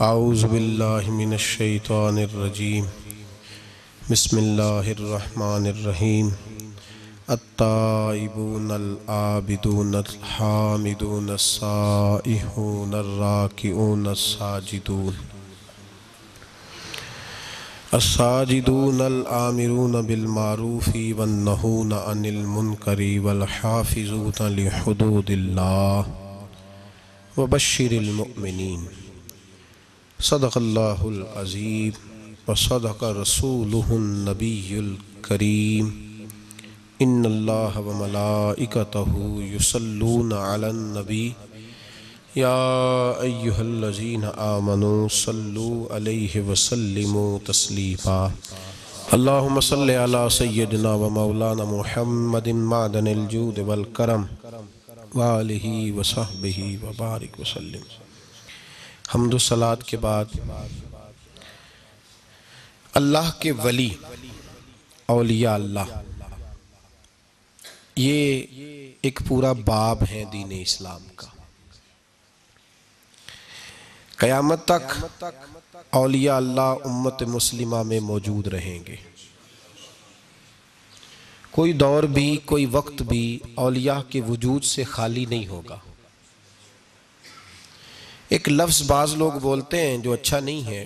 أعوذ بالله من الشيطان الرجيم. بسم الله الرحمن الرحيم. التائبون العابدون الحامدون السائحون الراكعون الساجدون. الساجدون الآمرون بالمعروف والنهون عن المنكر والحافظون لحدود الله وبشر المؤمنين. صدق الله العظيم وصدق رسوله النبي الكريم إن الله وملائكته يصلون على النبي يا أيها الذين آمنوا صلوا عليه وسلموا تسليما اللهم صل على سيدنا ومولانا محمد معدن الجود والكرم وآلہ وصحبہ وبارک وسلم حمد و صلات کے بعد اللہ کے ولی اولیاء اللہ۔ یہ ایک پورا باب ہے دین اسلام کا۔ قیامت تک اولیاء اللہ امت مسلمہ میں موجود رہیں گے۔ کوئی دور بھی، کوئی وقت بھی اولیاء کے وجود سے خالی نہیں ہوگا۔ ایک لفظ بعض لوگ بولتے ہیں جو اچھا نہیں ہے،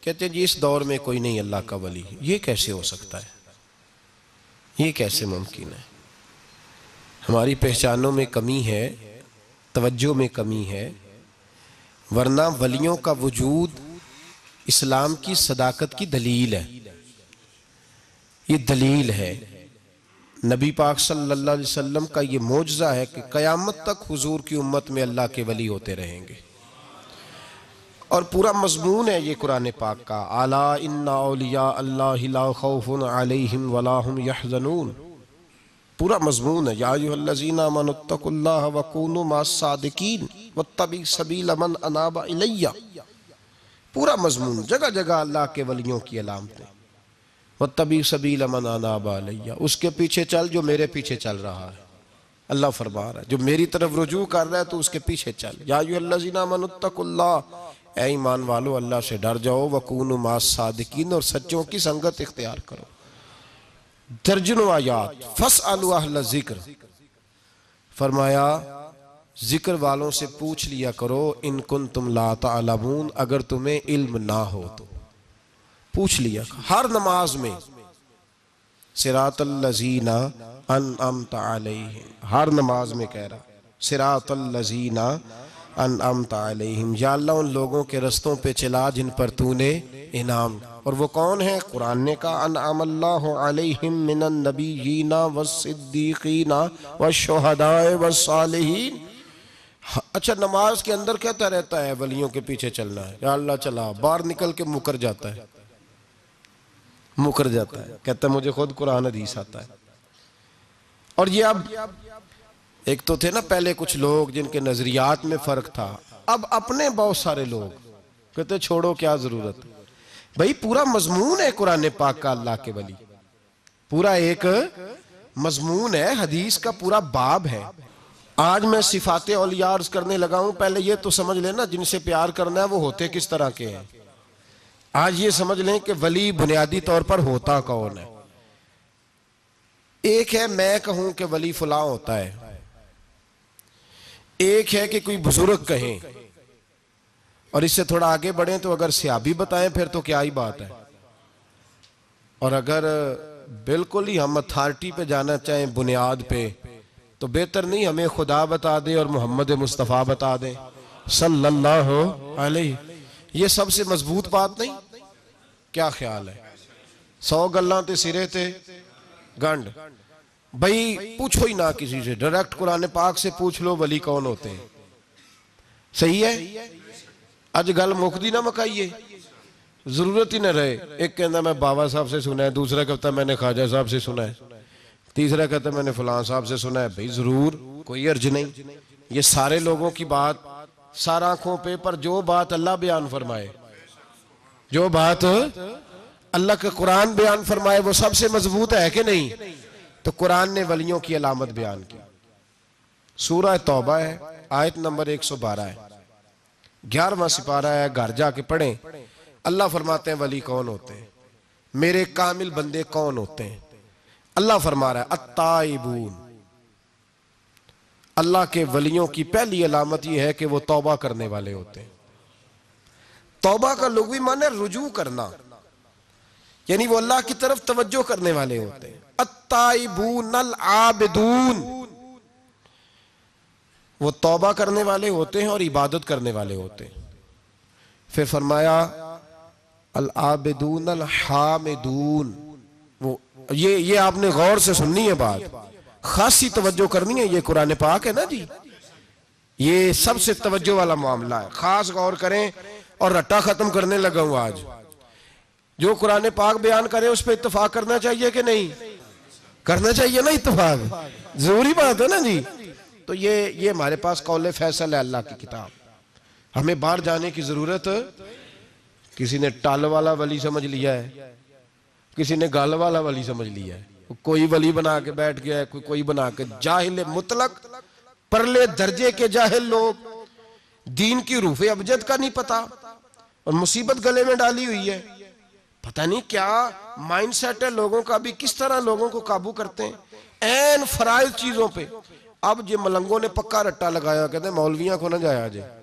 کہتے ہیں جی اس دور میں کوئی نہیں، اللہ کا ولی یہ کیسے ہو سکتا ہے؟ یہ کیسے ممکن ہے؟ ہماری پہچانوں میں کمی ہے، توجہ میں کمی ہے، ورنہ ولیوں کا وجود اسلام کی صداقت کی دلیل ہے۔ یہ دلیل ہے۔ نبی پاک صلی اللہ علیہ وسلم کا یہ موجزہ ہے کہ قیامت تک حضور کی امت میں اللہ کے ولی ہوتے رہیں گے۔ اور پورا مضمون ہے یہ قرآن پاک کا۔ اعلیٰ ان اولیاء اللہ لا خوف علیہم ولا هم یحزنون۔ پورا مضمون ہے۔ یا ایوہ الذین آمنوا اتقوا اللہ وکونوا مع الصادقین واتبعوا سبیل من اناب الیہ۔ پورا مضمون جگہ جگہ اللہ کے ولیوں کی علامتیں واتبعوا سبیل من اناب الیہ۔ اس کے پیچھے چل جو میرے پیچھے چل رہا ہے۔ اللہ فرما رہا ہے۔ جو میری طرف رجوع کر رہا ہے تو اس کے پیچھے چل۔ یا ایوہ الذین آمنوا اتقوا اللہ اے ایمان والو، اللہ سے ڈر جاؤ وکونوا مع الصادقین اور سچوں کی سنگت اختیار کرو۔ درجنوں آیات فَسْأَلُوا أَهْلَ ذکر فرمایا، ذکر والوں سے پوچھ لیا کرو، ان کن تم لا تعلمون، اگر تمہیں علم نہ ہو تو۔ پوچھ لیا ہر نماز میں سراط اللذین انعمت علیہم۔ ہر نماز میں کہہ رہا سراط اللذین انعمت علیہم، یا اللہ ان لوگوں کے رستوں پہ چلا جن پر تو نے انعام۔ اور وہ کون ہے قرآن نے کہا انعام اللہ علیہم من النبیین والصدیقین والشہداء والصالحین۔ اچھا نماز کے اندر کہتا رہتا ہے، ولیوں کے پیچھے چلنا ہے۔ یا اللہ چلا، باہر نکل کے مکر جاتا ہے۔ مکر جاتا ہے۔ کہتا ہے، مجھے خود قرآن حدیث آتا ہے۔ اور یہ اب ایک تو تھے نا پہلے کچھ لوگ جن کے نظریات میں فرق تھا۔ اب اپنے بہت سارے لوگ۔ کہتے چھوڑو کیا ضرورت۔ بھئی پورا مضمون ہے قرآن پاک کا اللہ کے ولی۔ پورا ایک مضمون ہے، حدیث کا پورا باب ہے۔ آج میں صفات اولیاء عرض کرنے لگا ہوں۔ پہلے یہ تو سمجھ لینا جن سے پیار کرنا ہے وہ ہوتے کس طرح کے ہیں۔ آج یہ سمجھ لیں کہ ولی بنیادی طور پر ہوتا کون ہے۔ ایک ہے میں کہوں کہ ولی فلاں ہوتا ہے۔ ایک ہے کہ کوئی بزرگ کہیں اور اس سے تھوڑا آگے بڑھیں تو اگر سیابی بتائیں پھر تو کیا ہی بات ہے۔ اور اگر بالکل ہی ہم اتھارٹی پہ جانا چاہیں بنیاد پہ، تو بہتر نہیں ہمیں خدا بتا دے اور محمد مصطفیٰ بتا دیں۔ صلی اللہ علیہ۔ یہ سب سے مضبوط بات نہیں۔ کیا خیال ہے؟ سو گلہ تے سرے تے گنڈ۔ بھئی پوچھو ہی نہ کسی سے۔ ڈائریکٹ قرآن پاک سے پوچھ لو، ولی کون ہوتے ہیں؟ صحیح ہے؟ اج گل مکدی نہ مکائیے۔ ضرورت ہی نہ رہے۔ ایک کہنا میں بابا صاحب سے سنا ہے، دوسرا کہتا، میں نے خواجہ صاحب سے سنا ہے۔ تیسرا کہتا، میں نے فلان صاحب سے سنا ہے۔ بھئی ضرور، کوئی عرض نہیں۔ یہ سارے لوگوں کی بات سارا آنکھوں پہ، پر جو بات اللہ بیان فرمائے، جو بات اللہ کے قرآن بیان فرمائے، وہ سب سے مضبوط ہے کہ نہیں؟ تو قرآن نے ولیوں کی علامت بیان کی۔ سورہ توبہ ہے، آیت نمبر ایک سو بارہ ہے۔ گیارہواں سپارہ ہے، گھر جا کے پڑھیں۔ اللہ فرماتے ہیں، ولی کون ہوتے ہیں؟ میرے کامل بندے کون ہوتے ہیں؟ اللہ فرما رہا ہے التائبون اللہ کے ولیوں کی پہلی علامت یہ ہے کہ وہ توبہ کرنے والے ہوتے ہیں۔ توبہ کا لغوی معنی رجوع کرنا۔ یعنی وہ اللہ کی طرف توجہ کرنے والے ہوتے ہیں۔ التائبون العابدون۔ وہ توبہ کرنے والے ہوتے ہیں اور عبادت کرنے والے ہوتے ہیں۔ پھر فرمایا، العابدون الحامدون۔ وہ، یہ یہ آپ نے غور سے سننی ہے بات۔ خاصی توجہ کرنی ہے، یہ قرآن پاک ہے نا جی؟ یہ سب سے توجہ والا معاملہ ہے۔ خاص غور کریں اور رٹا ختم کرنے لگا ہوں آج۔ جو قرآن پاک بیان کرے، اس پہ اتفاق کرنا چاہیے کہ نہیں؟ کرنا چاہیے نا اتفاق۔ ضروری بات ہے نا جی۔ تو یہ یہ ہمارے پاس قول فیصل ہے اللہ کی کتاب۔ ہمیں باہر جانے کی ضرورت کسی نے ٹال والا ولی سمجھ لیا ہے۔ کسی نے گال والا ولی سمجھ لیا ہے۔ کوئی ولی بنا کے بیٹھ گیا ہے، کوئی کوئی بنا کے۔ جاہل مطلق، پرلے درجے کے جاہل لوگ۔ دین کی روح ابجد کا نہیں پتا۔ اور مصیبت گلے میں ڈالی ہوئی ہے۔ پتہ نہیں کیا مائنڈ سیٹ ہے، لوگوں کا بھی کس طرح لوگوں کو قابو کرتے ہیں؟ این فرائض چیزوں پہ۔ اب جو ملنگوں نے پکا رٹا لگایا، کہتے ہیں مولویاں کو نہ جایا جائے۔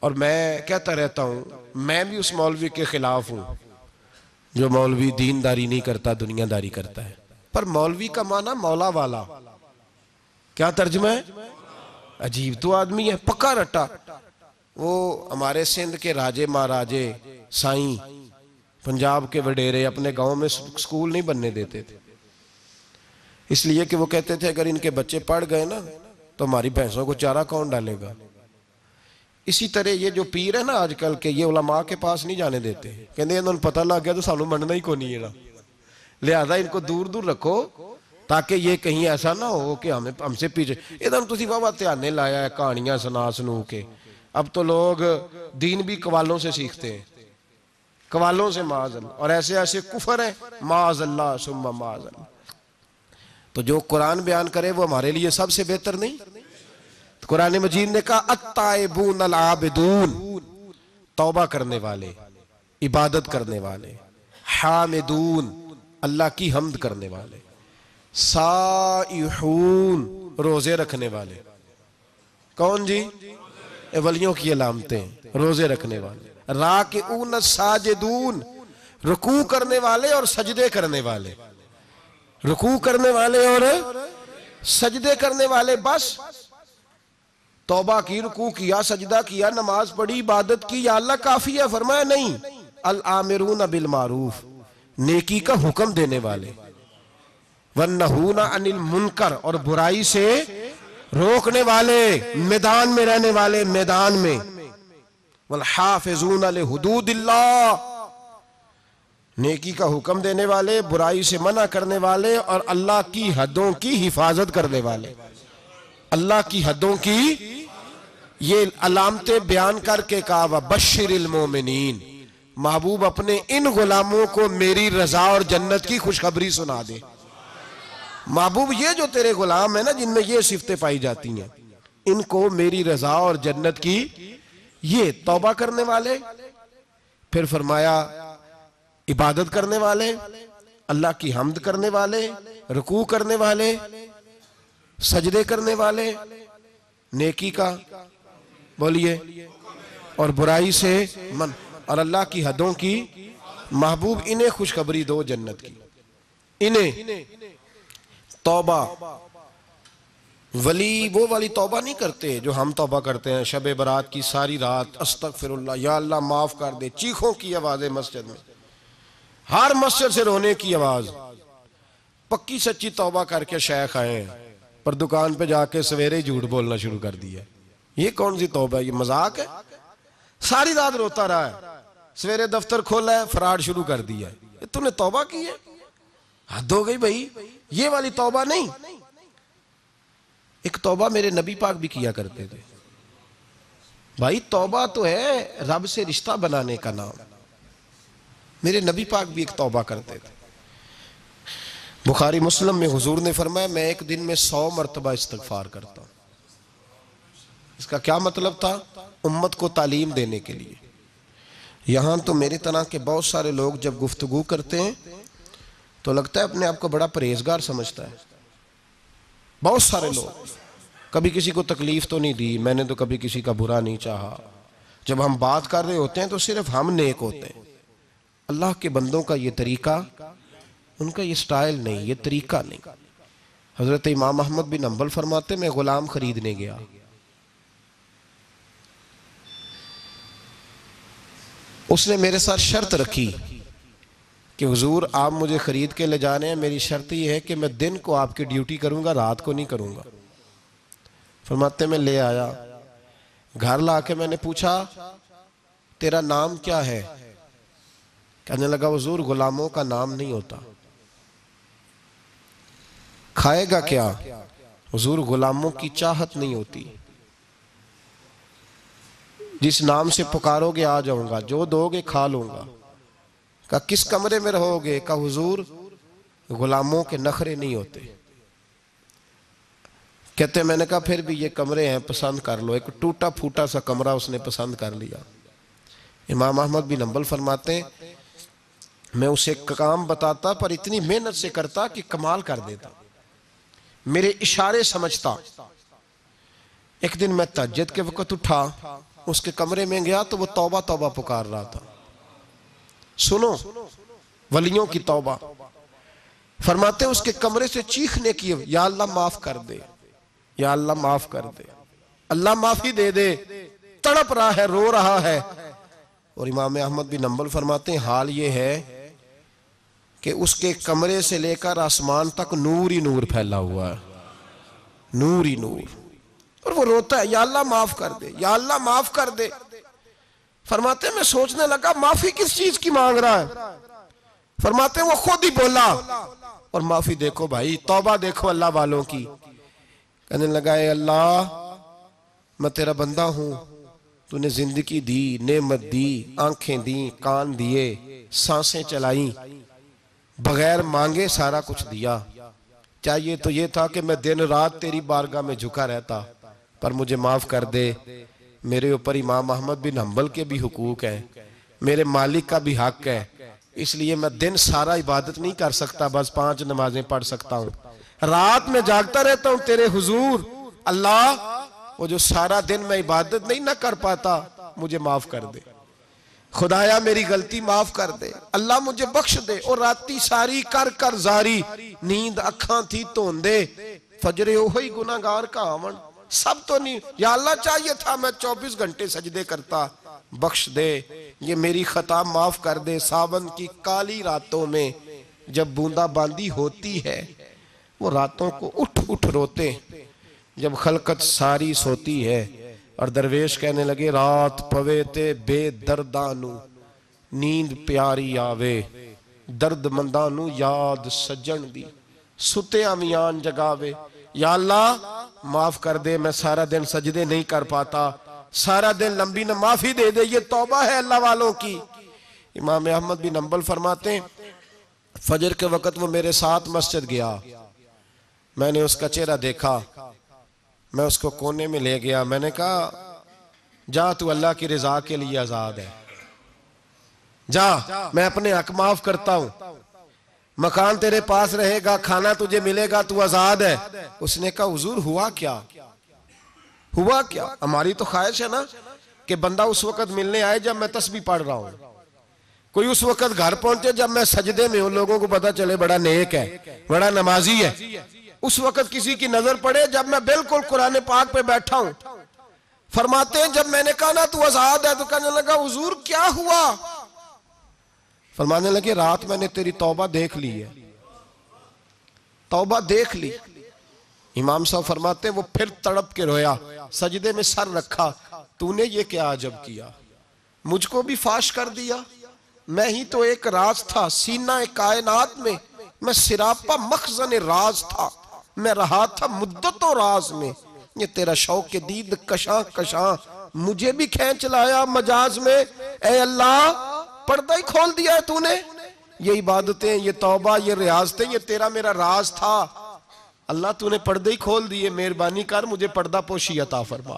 اور میں کہتا رہتا ہوں، میں بھی اس مولوی کے خلاف ہوں۔ جو مولوی دین داری نہیں کرتا دنیا داری کرتا ہے۔ پر مولوی کا معنی مولا والا۔ کیا ترجمہ ہے؟ عجیب تو آدمی ہے، پکا رٹا۔ وہ ہمارے سندھ کے راجے مہاراجے سائیں۔ پنجاب کے وڈیرے اپنے گاؤں میں سکول نہیں بننے دیتے تھے۔ اس لیے کہ وہ کہتے تھے، اگر ان کے بچے پڑھ گئے نا، تو ہماری بھینسوں کو چارہ کون ڈالے گا؟ اسی طرح یہ جو پیر ہے نا آج کل کے، یہ علماء کے پاس نہیں جانے دیتے۔ کہتے انہوں نے پتہ لگ گیا تو سانو مننا ہی کو نہیں ہے لہذا ان کو دور دور رکھو تاکہ یہ کہیں ایسا نہ ہو کہ ہمیں، ہم سے پیچھے۔ ادھر تسی بابا تیانے لایا ہے، کہانیاں سنا سنو کے۔ اب تو لوگ دین بھی قوالوں سے سیکھتے ہیں۔ قوالوں سے معاذ اللہ، اور ایسے ایسے کفر ہیں، معاذ اللہ سمم معاذ اللہ۔ تو جو قرآن بیان کرے وہ ہمارے لیے سب سے بہتر نہیں؟ قرآن مجید نے کہا التائبون العابدون، توبہ کرنے والے، عبادت کرنے والے، حامدون، اللہ کی حمد کرنے والے، سائحون، روزے رکھنے والے۔ کون جی؟ ولیوں کی علامتیں روزے رکھنے والے۔ راکعون ساجدون رکوع کرنے والے اور سجدے کرنے والے۔ رکوع کرنے والے اور سجدے کرنے والے، بس۔ توبہ کی، رکوع کیا سجدہ کیا نماز پڑھی، عبادت کی، یا اللہ کافی ہے، فرمایا نہیں۔ العامرون بالمعروف، نیکی کا حکم دینے والے۔ وَالنَّهُونَ عَنِ الْمُنْكَرْ اور برائی سے روکنے والے، میدان میں رہنے والے، میدان میں۔ وَالْحَافِظُونَ لِحُدُودِ اللَّهِ نیکی کا حکم دینے والے، برائی سے منع کرنے والے اور اللہ کی حدوں کی حفاظت کرنے والے۔ اللہ کی حدوں کی، یہ علامتیں بیان کر کے کہا بشر المومنین محبوب اپنے ان غلاموں کو میری رضا اور جنت کی خوشخبری سنا دے۔ محبوب یہ جو تیرے غلام ہیں نا، جن میں یہ صفتیں پائی جاتی ہیں، ان کو میری رضا اور جنت کی یہ توبہ کرنے والے، پھر فرمایا، عبادت کرنے والے، اللہ کی حمد کرنے والے، رکوع کرنے والے، سجدے کرنے والے، نیکی کا، بولیے، اور برائی سے من، اور اللہ کی حدوں کی محبوب، انہیں خوشخبری دو جنت کی۔ انہیں توبہ ولی وہ والی توبہ نہیں کرتے جو ہم توبہ کرتے ہیں، شب برات کی ساری رات استغفر اللہ یا اللہ معاف کر دے، چیخوں کی آوازیں مسجد میں۔ ہر مسجد سے رونے کی آواز۔ پکی سچی توبہ کر کے شیخ آئے پر دکان پہ جا کے سویرے جھوٹ بولنا شروع کر دیا یہ کون سی توبہ ہے؟ یہ مذاق ہے؟ ساری رات روتا رہا ہے۔ سویرے دفتر کھولا ہے، فراڈ شروع کر دیا ہے۔ تو نے توبہ کی ہے؟ حد ہو گئی بھائی۔ یہ والی توبہ نہیں۔ ایک توبہ میرے نبی پاک بھی کیا کرتے تھے۔ بھائی توبہ تو ہے رب سے رشتہ بنانے کا نام۔ میرے نبی پاک بھی ایک توبہ کرتے تھے۔ بخاری مسلم میں حضور نے فرمایا، میں ایک دن میں سو مرتبہ استغفار کرتا ہوں۔ اس کا کیا مطلب تھا؟ امت کو تعلیم دینے کے لیے۔ یہاں تو میری طرح کے بہت سارے لوگ جب گفتگو کرتے ہیں، تو لگتا ہے اپنے آپ کو بڑا پرہیزگار سمجھتا ہے۔ بہت سارے لوگ۔ کبھی کسی کو تکلیف تو نہیں دی، میں نے تو کبھی کسی کا برا نہیں چاہا۔ جب ہم بات کر رہے ہوتے ہیں تو صرف ہم نیک ہوتے ہیں۔ اللہ کے بندوں کا یہ طریقہ، ان کا یہ سٹائل نہیں، یہ طریقہ نہیں۔ حضرت امام احمد بن نمبل فرماتے، میں غلام خریدنے گیا۔ اس نے میرے ساتھ شرط رکھی۔ کہ حضور آپ مجھے خرید کے لے جانے ہیں، میری شرط یہ ہے کہ میں دن کو آپ کی ڈیوٹی کروں گا، رات کو نہیں کروں گا۔ فرماتے میں لے آیا۔ گھر لا کے میں نے پوچھا، تیرا نام کیا ہے؟ کہنے لگا، حضور غلاموں کا نام نہیں ہوتا۔ کھائے گا کیا؟ حضور غلاموں کی چاہت نہیں ہوتی۔ جس نام سے پکارو گے، آ جاؤں گا، جو دو گے کھا لوں گا۔ کہا، کس کمرے میں رہو گے؟ کہا، حضور، غلاموں کے نخرے نہیں ہوتے۔ کہتے میں نے کہا، پھر بھی یہ کمرے ہیں، پسند کر لو۔ ایک ٹوٹا پھوٹا سا کمرہ اس نے پسند کر لیا۔ امام احمد بھی نمبل فرماتے ہیں، میں اسے کام بتاتا، پر اتنی محنت سے کرتا کہ کمال کر دیتا۔ میرے اشارے سمجھتا۔ ایک دن میں تجد کے وقت اٹھا، اس کے کمرے میں گیا تو وہ توبہ توبہ پکار رہا تھا۔ سنو، ولیوں کی توبہ۔ فرماتے اس کے کمرے سے چیخنے کی، یا اللہ معاف کر دے۔ یا اللہ معاف کر دے۔ اللہ معافی دے دے۔ تڑپ رہا ہے، رو رہا ہے۔ اور امام احمد بھی نمبل فرماتے ہیں، حال یہ ہے کہ اس کے کمرے سے لے کر آسمان تک نور ہی نور پھیلا ہوا ہے۔ نور ہی نور۔ اور وہ روتا ہے، یا اللہ معاف کر دے، یا اللہ معاف کر دے۔ فرماتے ہیں، میں سوچنے لگا، معافی کس چیز کی مانگ رہا ہے؟ فرماتے ہیں، وہ خود ہی بولا۔ اور معافی دیکھو بھائی، توبہ دیکھو اللہ والوں کی۔ کہنے لگا، اے اللہ، میں تیرا بندہ ہوں۔ تو نے زندگی دی، نعمت دی، آنکھیں دی، کان دیے، سانسیں چلائیں۔ بغیر مانگے سارا کچھ دیا۔ چاہیے تو یہ تھا کہ میں دن رات تیری بارگاہ میں جھکا رہتا، پر مجھے معاف کر دے۔ میرے اوپر امام محمد بن حنبل کے بھی حقوق ہیں، میرے مالک کا بھی حق ہے، اس لیے میں دن سارا عبادت نہیں کر سکتا، بس پانچ نمازیں پڑھ سکتا ہوں۔ رات میں جاگتا رہتا ہوں تیرے حضور، اللہ وہ جو سارا دن میں عبادت نہیں نہ کر پاتا، مجھے معاف کر دے۔ خدایا میری غلطی معاف کر دے۔ اللہ مجھے بخش دے۔ اور راتی ساری کر کر زاری، نیند اکھاں تھی توندے فجرے اوہی گناہگار کا آمن سب تو نہیں، یا اللہ چاہیے تھا میں چوبیس گھنٹے سجدے کرتا، بخش دے، یہ میری خطا معاف کر دے ساون کی کالی راتوں میں جب بوندا باندی ہوتی ہے، وہ راتوں کو اٹھ اٹھ روتے، جب خلقت ساری سوتی ہے اور درویش کہنے لگے، رات پوے تے بے دردانو، نیند پیاری آوے، درد مندانو یاد سجن دی، ستے امیان جگاوے، یا اللہ معاف کر دے، میں سارا دن سجدے نہیں کر پاتا۔ سارا دن لمبی نہ معافی دے دے، یہ توبہ ہے اللہ والوں کی۔ امام احمد بھی نمبل فرماتے ہیں، فجر کے وقت وہ میرے ساتھ مسجد گیا۔ میں نے اس کا چہرہ دیکھا۔ میں اس کو کونے میں لے گیا۔ میں نے کہا، جا تو اللہ کی رضا کے لیے آزاد ہے۔ جا، میں اپنے حق معاف کرتا ہوں۔ مکان تیرے پاس رہے گا، کھانا تجھے ملے گا، تو آزاد ہے۔ اس نے کہا، حضور، ہوا کیا؟ ہوا کیا؟ ہماری تو خواہش ہے نا کہ بندہ اس وقت ملنے آئے جب میں تسبیح پڑھ رہا ہوں۔ کوئی اس وقت گھر پہنچے جب میں سجدے میں ہوں لوگوں کو پتا چلے، بڑا نیک ہے، بڑا نمازی ہے۔ اس وقت کسی کی نظر پڑے جب میں بالکل قرآن پاک پہ بیٹھا ہوں۔ فرماتے ہیں، جب میں نے کہا نا، تو آزاد ہے، تو کہنے لگا، حضور، کیا ہوا؟ فرمانے لگے، رات میں نے تیری توبہ دیکھ لی ہے۔ توبہ دیکھ لی۔ امام صاحب فرماتے ہیں وہ پھر تڑپ کے رویا، سجدے میں سر رکھا، تو نے یہ کیا عجب کیا؟ مجھ کو بھی فاش کر دیا۔ میں ہی تو ایک راز تھا، سینہ کائنات میں میں سراپا مخزن راز تھا۔ میں رہا تھا مدت و راز میں۔ یہ تیرا شوق کے دید کشاں کشاں، مجھے بھی کھینچ لایا مجاز میں۔ اے اللہ پردہ ہی کھول دیا ہے تو نے یہ عبادتیں، یہ توبہ، یہ ریاضتیں یہ تیرا میرا راز تھا۔ اللہ تو نے پردہ ہی کھول دیے۔ مہربانی کر، مجھے پردہ پوشی عطا فرما۔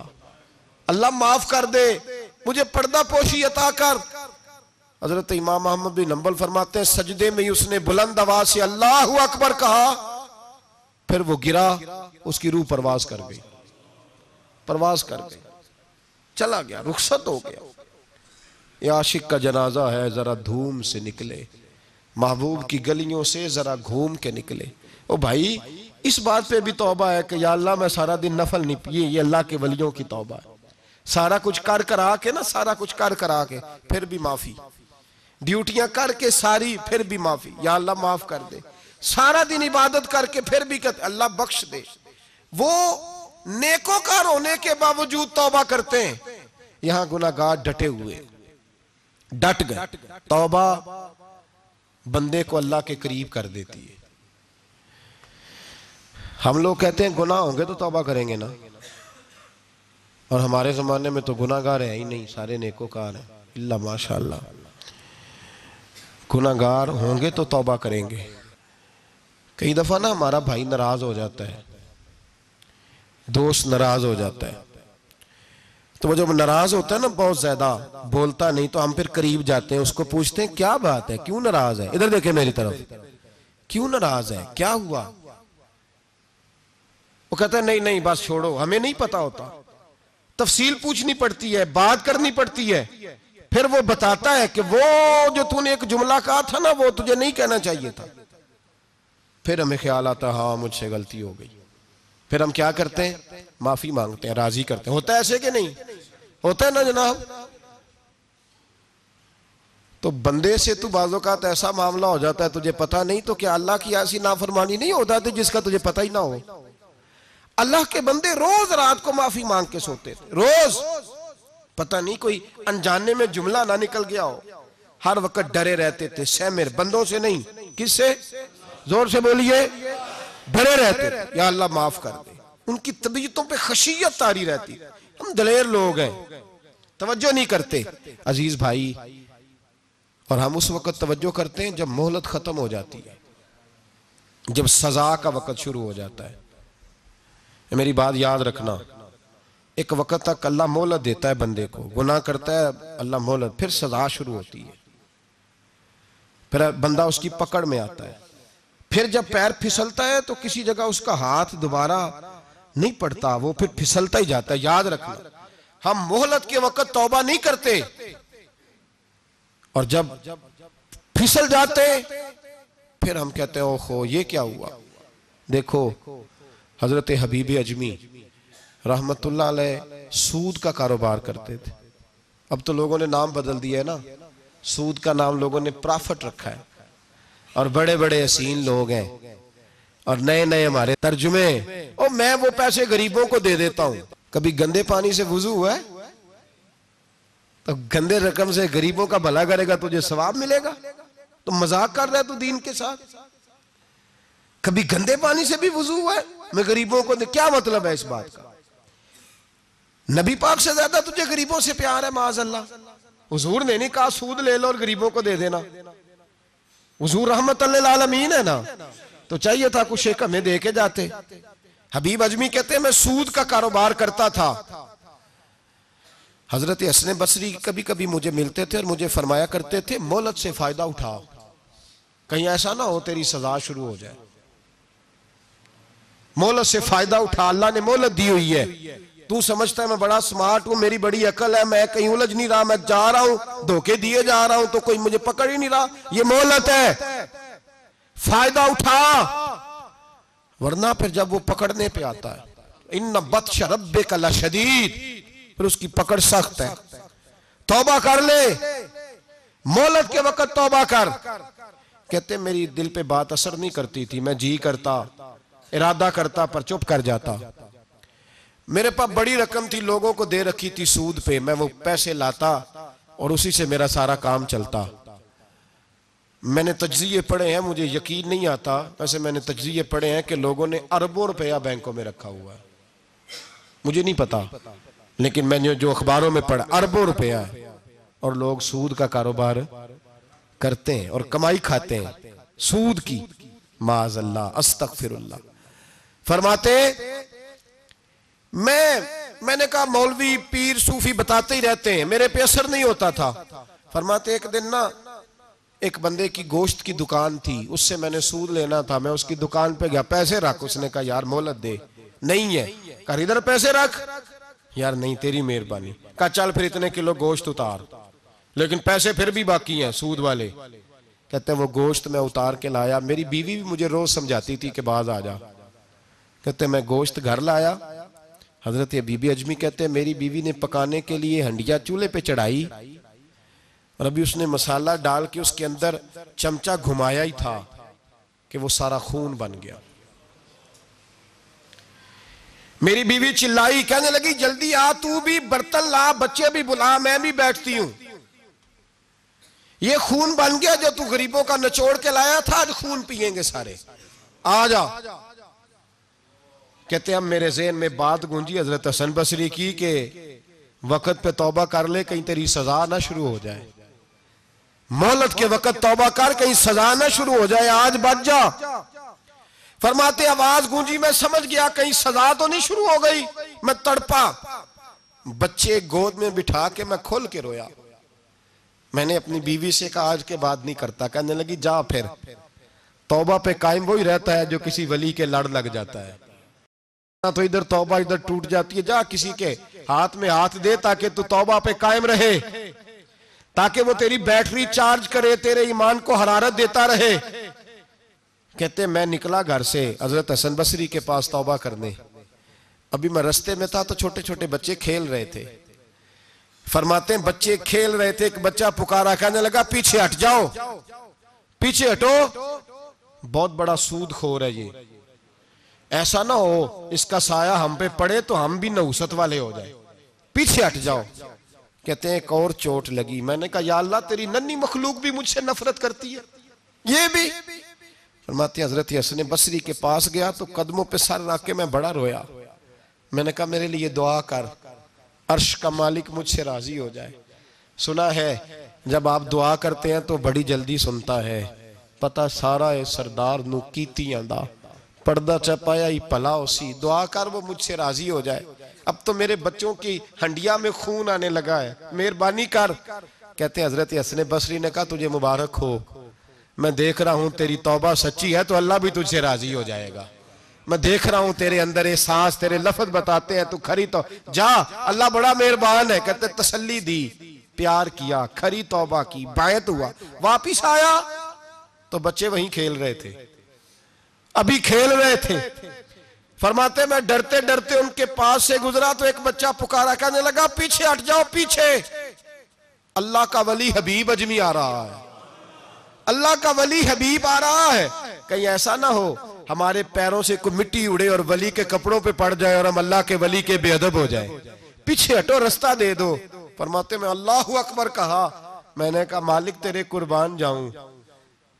اللہ معاف کر دے۔ مجھے پردہ پوشی عطا کر۔ حضرت امام محمد بن نمبل فرماتے ہیں، سجدے میں اس نے بلند آواز سے اللہ اکبر کہا۔ پھر وہ گرا، اس کی روح پرواز کر گئی۔ پرواز کر گئی۔ چلا گیا، رخصت ہو گیا۔ یہ عاشق کا جنازہ ہے، ذرا دھوم سے نکلے۔ محبوب کی گلیوں سے ذرا گھوم کے نکلے۔ او بھائی، اس بات پہ بھی توبہ ہے کہ یا اللہ میں سارا دن نفل نہیں پیے یہ اللہ کے ولیوں کی توبہ ہے۔ سارا کچھ کر کر آ کے نا، سارا کچھ کر کر آ کے، پھر بھی معافی۔ ڈیوٹیاں کر کے ساری، پھر بھی معافی۔ یا اللہ معاف کر دے۔ سارا دن عبادت کر کے، پھر بھی کہتے، اللہ بخش دے۔ وہ نیکوکار ہونے کے باوجود توبہ کرتے ہیں۔ یہاں گناہگار ڈٹے ہوئے۔ ڈٹ گئے۔ توبہ بندے کو اللہ کے قریب کر دیتی ہے۔ ہم لوگ کہتے ہیں گناہ ہوں گے تو توبہ کریں گے نا۔ اور ہمارے زمانے میں تو گناہ گار ہیں ہی نہیں، سارے نیکو کار ہیں۔ اللہ ماشاء اللہ گناہ گار ہوں گے تو توبہ کریں گے۔ کئی دفعہ نا ہمارا بھائی ناراض ہو جاتا ہے۔ دوست ناراض ہو جاتا ہے۔ تو وہ جب ناراض ہوتا ہے نا بہت زیادہ، بولتا نہیں تو ہم پھر قریب جاتے ہیں، اس کو پوچھتے ہیں، کیا بات ہے؟ کیوں ناراض ہے؟ ادھر دیکھیں میری طرف۔ کیوں ناراض ہے؟ کیا ہوا؟ وہ کہتا ہے، نہیں نہیں، بس چھوڑو، ہمیں نہیں پتا ہوتا۔ تفصیل پوچھنی پڑتی ہے، بات کرنی پڑتی ہے۔ پھر وہ بتاتا ہے کہ وہ جو تو نے ایک جملہ کہا تھا نا، وہ تجھے نہیں کہنا چاہیے تھا۔ پھر ہمیں خیال آتا ہاں مجھ سے غلطی ہو گئی۔ پھر ہم کیا کرتے ہیں؟ معافی مانگتے ہیں، راضی کرتے ہیں۔ ہوتا ہے ایسے کہ نہیں؟ ہوتا ہے نا جناب؟ تو بندے سے تو بعض اوقات ایسا معاملہ ہو جاتا ہے، تجھے پتا نہیں تو کیا اللہ کی ایسی نافرمانی نہیں ہوتا تھا جس کا تجھے پتا ہی نہ ہو؟ اللہ کے بندے روز رات کو معافی مانگ کے سوتے تھے۔ روز! پتہ نہیں کوئی انجانے میں جملہ نہ نکل گیا ہو۔ ہر وقت ڈرے رہتے تھے، سیمر، بندوں سے نہیں۔ کس سے؟ زور سے بولیے، ڈرے رہتے تھے۔ یا اللہ معاف کر دے۔ ان کی طبیعتوں پہ خشیت تاری رہتی۔ ہم دلیر لوگ ہیں۔ توجہ نہیں کرتے۔ عزیز بھائی، اور ہم اس وقت توجہ کرتے ہیں جب مہلت ختم ہو جاتی ہے۔ جب سزا کا وقت شروع ہو جاتا ہے۔ میری بات یاد رکھنا۔ ایک وقت تک اللہ مولت دیتا ہے بندے کو۔ گناہ کرتا ہے اللہ مولت پھر سزا شروع ہوتی ہے۔ پھر بندہ اس کی پکڑ میں آتا ہے۔ پھر جب پیر پھسلتا ہے تو کسی جگہ اس کا ہاتھ دوبارہ نہیں پڑتا وہ پھر پھسلتا ہی جاتا ہے، یاد رکھنا۔ ہم محلت کے وقت توبہ نہیں کرتے۔ اور جب پھسل جاتے، پھر ہم کہتے ہیں، اوہو، یہ کیا ہوا؟ دیکھو، حضرت حبیب اجمی رحمت اللہ علیہ سود کا کاروبار کرتے تھے۔ اب تو لوگوں نے نام بدل دیا ہے نا۔ سود کا نام لوگوں نے پرافٹ رکھا ہے۔ اور بڑے بڑے اسین لوگ ہیں۔ اور نئے نئے ہمارے ترجمے۔ اور میں وہ پیسے غریبوں کو دے دیتا ہوں۔ کبھی گندے پانی سے وضو ہوا ہے؟ تو گندے رقم سے غریبوں کا بھلا کرے گا تجھے ثواب ملے گا؟ تو مذاق کر رہا ہے تو دین کے ساتھ۔ کبھی گندے پانی سے بھی وضو ہوا ہے؟ میں غریبوں کو دے کیا مطلب ہے اس بات کا؟ نبی پاک سے زیادہ تجھے غریبوں سے پیار ہے معاذ اللہ؟ حضور نے نہیں کہا سود لے لو اور غریبوں کو دے دینا۔ حضور رحمت اللہ العالمین ہے نا۔ تو چاہیے تھا کچھ ایک ہمیں دے کے جاتے۔ حبیب اجمی کہتے ہیں، میں سود کا کاروبار کرتا تھا۔ حضرت حسن بصری کبھی کبھی مجھے ملتے تھے اور مجھے فرمایا کرتے تھے مولت سے فائدہ اٹھاؤ کہیں ایسا نہ ہو تیری سزا شروع ہو جائے۔ مولت سے فائدہ اٹھا، اللہ نے مولت دی ہوئی ہے۔ تو سمجھتا ہے، میں بڑا سمارٹ ہوں، میری بڑی عقل ہے، میں کہیں الجھ نہیں رہا، میں جا رہا ہوں، دھوکے دیے جا رہا ہوں، تو کوئی مجھے پکڑ ہی نہیں رہا۔ یہ مولت ہے۔ فائدہ اٹھا۔ ورنہ پھر جب وہ پکڑنے پہ آتا ہے، ان بطش ربک لشدید پھر اس کی پکڑ سخت ہے۔ توبہ کر لے۔ مولت کے وقت توبہ کر۔ کہتے میری دل پہ بات اثر نہیں کرتی تھی۔ میں جی کرتا، ارادہ کرتا، پر چپ کر جاتا۔ میرے پاس بڑی رقم تھی، لوگوں کو دے رکھی تھی سود پہ۔ میں وہ پیسے لاتا اور اسی سے میرا سارا کام چلتا۔ میں نے تجزیے پڑھے ہیں، مجھے یقین نہیں آتا۔ ویسے میں نے تجزیے پڑھے ہیں کہ لوگوں نے اربوں روپیہ بینکوں میں رکھا ہوا ہے۔ مجھے نہیں پتا، لیکن میں نے جو اخباروں میں پڑھا، اربوں روپیہ ہے۔ اور لوگ سود کا کاروبار کرتے ہیں اور کمائی کھاتے ہیں۔ سود کی۔ معاذ اللہ، استغفر اللہ۔ فرماتے میں میں نے کہا مولوی پیر صوفی بتاتے ہی رہتے ہیں، میرے پہ اثر نہیں ہوتا تھا۔ فرماتے ایک دن نا ایک بندے کی گوشت کی دکان تھی، اس سے میں نے سود لینا تھا، میں اس کی دکان پہ گیا، پیسے رکھ، اس نے کہا، یار مولت دے۔ نہیں ہے۔ کہا، ادھر پیسے رکھ۔ یار، نہیں، تیری مہربانی۔ کہا، چل پھر اتنے کلو گوشت اتار۔ لیکن پیسے پھر بھی باقی ہیں، سود والے۔ کہتے ہیں، وہ گوشت میں اتار کے لایا۔ میری بیوی بھی مجھے روز سمجھاتی تھی کہ بعض آ جا۔ کہتے ہیں، میں گوشت گھر لایا۔ حضرت بی بی اجمی کہتے ہیں، میری بیوی نے پکانے کے لیے ہنڈیا چولہے پہ چڑھائی۔ اور ابھی اس نے مسالہ ڈال کے اس کے اندر چمچا گھمایا ہی تھا کہ وہ سارا خون بن گیا۔ میری بیوی چلائی، کہنے لگی، جلدی آ، تو بھی برتن لا، بچے بھی بلا، میں بھی بیٹھتی ہوں۔ یہ خون بن گیا جو تو غریبوں کا نچوڑ کے لایا تھا، آج خون پیئیں گے سارے۔ آ جا۔ کہتے ہم میرے ذہن میں بات گونجی حضرت حسن بصری کی کہ وقت پہ توبہ کر لے، کہیں تیری سزا نہ شروع ہو جائے۔ مولت کے وقت توبہ کر کہیں سزا نہ شروع ہو جائے، آج بچ جا۔ فرماتے آواز گونجی، میں سمجھ گیا کہیں سزا تو نہیں شروع ہو گئی۔ میں تڑپا۔ بچے گود میں بٹھا کے میں کھول کے رویا۔ میں نے اپنی بیوی سے کہا، آج کے بعد نہیں کرتا۔ کہنے لگی، جا پھر۔ توبہ پہ قائم وہی رہتا ہے جو کسی ولی کے لڑ لگ جاتا ہے۔ تو ادھر توبہ ادھر ٹوٹ جاتی ہے۔ جا کسی کے ہاتھ میں ہاتھ دے تاکہ تو توبہ پہ قائم رہے۔ تاکہ وہ تیری بیٹری چارج کرے، تیرے ایمان کو حرارت دیتا رہے۔ کہتے ہیں میں نکلا گھر سے، حضرت حسن بصری کے پاس توبہ کرنے۔ ابھی میں رستے میں تھا تو چھوٹے چھوٹے بچے کھیل رہے تھے۔ فرماتے ہیں بچے کھیل رہے تھے، ایک بچہ پکارا، کہنے لگا، پیچھے ہٹ جاؤ۔ پیچھے ہٹو۔ بہت بڑا سود خور ہے یہ۔ ایسا نہ ہو، اس کا سایہ ہم پہ پڑے تو ہم بھی نوست والے ہو جائے پیچھے ہٹ جاؤ۔ کہتے ہیں ایک اور چوٹ لگی۔ میں نے کہا، یا اللہ، تیری ننی مخلوق بھی مجھ سے نفرت کرتی ہے۔ یہ بھی۔ فرماتے ہیں، حضرت حسن بصری کے پاس گیا تو قدموں پہ سر رکھ کے میں بڑا رویا۔ میں نے کہا، میرے لیے دعا کر، عرش کا مالک مجھ سے راضی ہو جائے۔ سنا ہے، جب آپ دعا کرتے ہیں تو بڑی جلدی سنتا ہے۔ پتہ سارا ہے سردار نو کیتیاں دا۔ پردہ چپایا، ہی پلا اسی۔ دعا کر، وہ مجھ سے راضی ہو جائے۔ اب تو میرے بچوں کی ہنڈیا میں خون آنے لگا ہے۔ مہربانی کر۔ کہتے ہیں، حضرت حسن بصری نے کہا، تجھے مبارک ہو۔ میں دیکھ رہا ہوں، تیری توبہ سچی ہے تو اللہ بھی تجھ سے راضی ہو جائے گا۔ میں دیکھ رہا ہوں، تیرے اندر احساس تیرے لفظ بتاتے ہیں، تو کھری تو۔ جا، اللہ بڑا مہربان ہے۔ کہتے تسلی دی۔ پیار کیا، کھری توبہ کی۔ بایت ہوا۔ واپس آیا تو بچے وہیں کھیل رہے تھے۔ ابھی کھیل رہے تھے۔ فرماتے میں ڈرتے ڈرتے ان کے پاس سے گزرا تو ایک بچہ پکارا، کہنے لگا، پیچھے ہٹ جاؤ، پیچھے۔ اللہ کا ولی حبیب اجمی آ رہا ہے۔ اللہ کا ولی حبیب آ رہا ہے۔ کہیں ایسا نہ ہو، ہمارے پیروں سے کوئی مٹی اڑے اور ولی کے کپڑوں پہ پڑ جائے اور ہم اللہ کے ولی کے بے ادب ہو جائے پیچھے ہٹو، رستہ دے دو۔ فرماتے میں اللہ اکبر کہا، میں نے کہا، مالک تیرے قربان جاؤں۔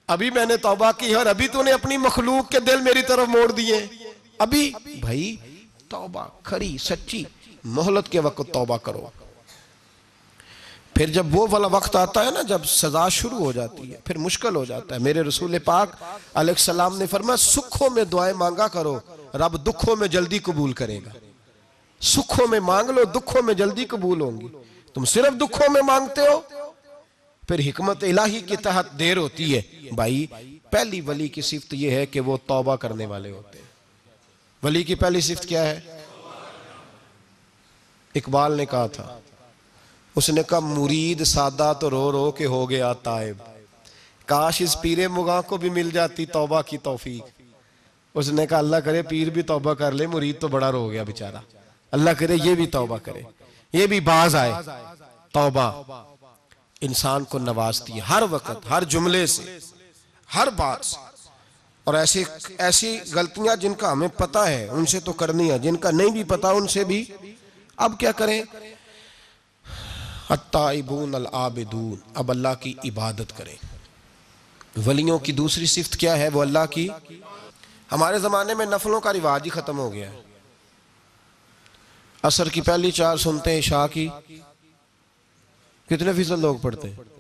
ابھی میں نے توبہ کی اور ابھی تو نے اپنی مخلوق کے دل میری طرف موڑ دیے۔ ابھی بھائی توبہ کھری سچی محلت کے وقت توبہ کرو۔ پھر جب وہ والا وقت آتا ہے نا، جب سزا شروع ہو جاتی ہے، پھر مشکل ہو جاتا ہے۔ میرے رسول پاک علیہ السلام نے فرمایا، سکھوں میں دعائیں مانگا کرو، رب دکھوں میں جلدی قبول کرے گا۔ سکھوں میں مانگ لو، دکھوں میں جلدی قبول ہوں گی۔ تم صرف دکھوں میں مانگتے ہو، پھر حکمت الہی کی تحت دیر ہوتی ہے۔ بھائی، پہلی ولی کی صفت یہ ہے کہ وہ توبہ کرنے والے ہوتے ہیں۔ ولی کی پہلی صفت کیا ہے؟ اقبال نے کہا تھا، اس نے کہا، مرید سادہ تو رو رو کے ہو گیا تائب کاش اس پیر مغاں کو بھی مل جاتی توبہ کی توفیق۔ اس نے کہا، اللہ کرے پیر بھی توبہ کر لے، مرید تو بڑا رو گیا بچارہ اللہ کرے یہ بھی توبہ کرے۔ یہ بھی باز آئے۔ توبہ۔ انسان کو نوازتی ہے، ہر وقت، ہر جملے سے، ہر بات سے۔ اور ایسی ایسی غلطیاں جن کا ہمیں پتا ہے، ان سے تو کرنی ہے۔ جن کا نہیں بھی پتا ان سے بھی۔ اب کیا کریں؟ التائبون العابدون۔ اب اللہ کی عبادت کریں۔ ولیوں کی دوسری صفت کیا ہے؟ وہ اللہ کی۔ ہمارے زمانے میں نفلوں کا رواج ہی ختم ہو گیا۔ ہے اثر کی پہلی چار سنتے ہیں، شاہ کی۔ کتنے فیصد لوگ پڑھتے ہیں؟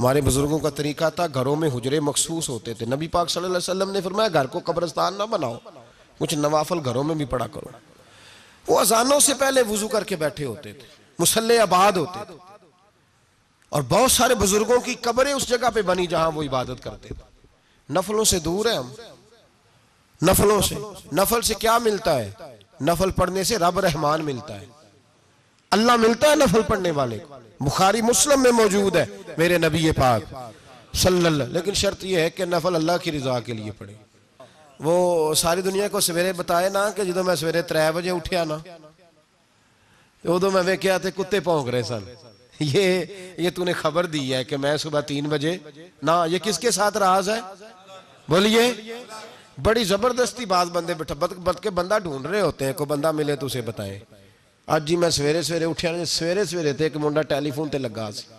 ہمارے بزرگوں کا طریقہ تھا، گھروں میں حجرے مخصوص ہوتے تھے۔ نبی پاک صلی اللہ علیہ وسلم نے فرمایا، گھر کو قبرستان نہ بناؤ، کچھ نوافل گھروں میں بھی پڑا کرو۔ وہ ازانوں سے پہلے وضو کر کے بیٹھے ہوتے تھے مسلح آباد ہوتے تھے۔ اور بہت سارے بزرگوں کی قبریں اس جگہ پہ بنی جہاں وہ عبادت کرتے تھے۔ نفلوں سے دور ہیں ہم۔ نفلوں سے۔ نفل سے کیا ملتا ہے؟ نفل پڑھنے سے رب رحمان ملتا ہے۔ اللہ ملتا ہے نفل پڑھنے والے بخاری مسلم میں موجود ہے، میرے نبی پاک۔ صلی اللہ، لیکن شرط یہ ہے کہ نفل اللہ کی رضا کے لیے پڑھے۔ وہ ساری دنیا کو سویرے بتائے نا کہ جدو میں سویرے ترے بجے اٹھیا نا ادو میں ویکیا تھے کتے پونک رہے سن۔ یہ یہ تو نے خبر دی ہے کہ میں صبح تین بجے، نا، یہ کس کے ساتھ راز ہے؟ بولیے۔ بڑی زبردستی بات بندے بٹھا بد کے بندہ ڈھونڈ رہے ہوتے ہیں، کوئی بندہ ملے تو اسے بتائیں۔ آج جی میں سویرے سویرے اٹھیا سویرے سویرے تھے کہ منڈا ٹیلی فون تے لگا سی۔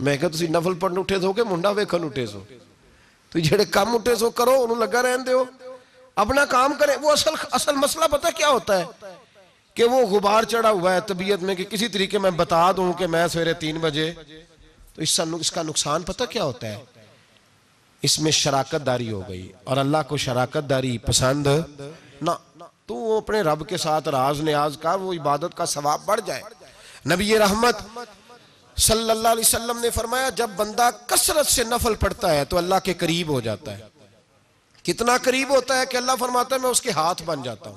میں کہا، تسی نفل پڑھنے اٹھے سو کہ منڈا ویکھن اٹھے سو؟ تو جڑے کام اٹھے سو کرو، انہوں لگا رہن دے ہو اپنا کام کریں۔ وہ اصل اصل مسئلہ پتہ کیا ہوتا ہے؟ کہ وہ غبار چڑھا ہوا ہے طبیعت میں کہ کسی طریقے میں بتا دوں کہ میں سویرے تین بجے۔ تو اس کا نقصان پتہ کیا ہوتا ہے؟ اس میں شراکت داری ہو گئی اور اللہ کو شراکت داری پسند نہ تو وہ اپنے رب کے ساتھ راز نیاز کا وہ عبادت کا ثواب بڑھ جائے۔ نبی رحمت صلی اللہ علیہ وسلم نے فرمایا، جب بندہ کسرت سے نفل پڑتا ہے تو اللہ کے قریب ہو جاتا ہے۔ کتنا قریب ہوتا ہے کہ اللہ فرماتا ہے، میں اس کے ہاتھ بن جاتا ہوں،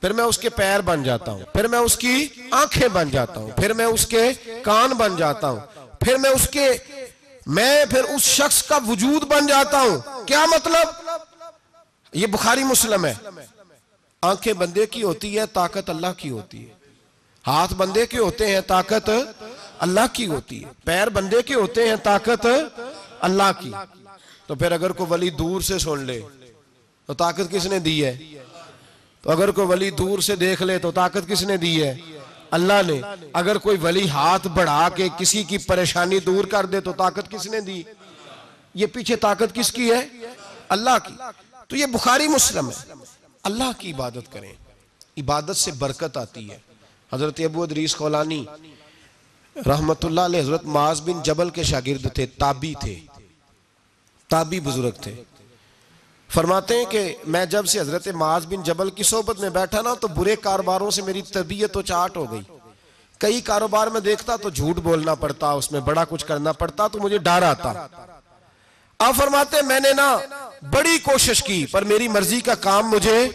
پھر میں اس کے پیر بن جاتا ہوں، پھر میں اس کی آنکھیں بن جاتا ہوں، پھر میں اس کے کان بن جاتا ہوں، پھر میں اس کے، میں پھر اس شخص کا وجود بن جاتا ہوں۔ کیا مطلب؟ یہ بخاری مسلم ہے۔ آنکھیں بندے کی ہوتی ہے طاقت اللہ کی ہوتی ہے۔ ہاتھ بندے کے ہوتے ہیں، طاقت اللہ کی ہوتی ہے۔ پیر بندے کے ہوتے ہیں، طاقت اللہ کی۔ تو پھر اگر کوئی ولی دور سے سن لے، تو طاقت کس نے دی ہے؟ تو اگر کوئی ولی دور سے دیکھ لے، تو طاقت کس نے دی ہے؟ اللہ نے۔ اگر کوئی ولی ہاتھ بڑھا کے کسی کی پریشانی دور کر دے، تو طاقت کس نے دی؟ یہ پیچھے طاقت کس کی ہے؟ اللہ کی۔ تو یہ بخاری مسلم ہے۔ اللہ کی عبادت کریں۔ عبادت سے برکت آتی ہے۔ حضرت ابو ادریس خولانی رحمت اللہ علیہ حضرت معاذ بن جبل کے شاگرد تھے، تابی تھے۔ تابی بزرگ تھے۔ فرماتے ہیں کہ میں جب سے حضرت معاذ بن جبل کی صحبت میں بیٹھا نا تو برے کاروباروں سے میری طبیعت و چاٹ ہو گئی۔ کئی کاروبار میں دیکھتا تو جھوٹ بولنا پڑتا، اس میں بڑا کچھ کرنا پڑتا تو مجھے ڈر آتا۔ آپ فرماتے ہیں میں نے نا بڑی کوشش کی، پر میری مرضی کا کام مجھے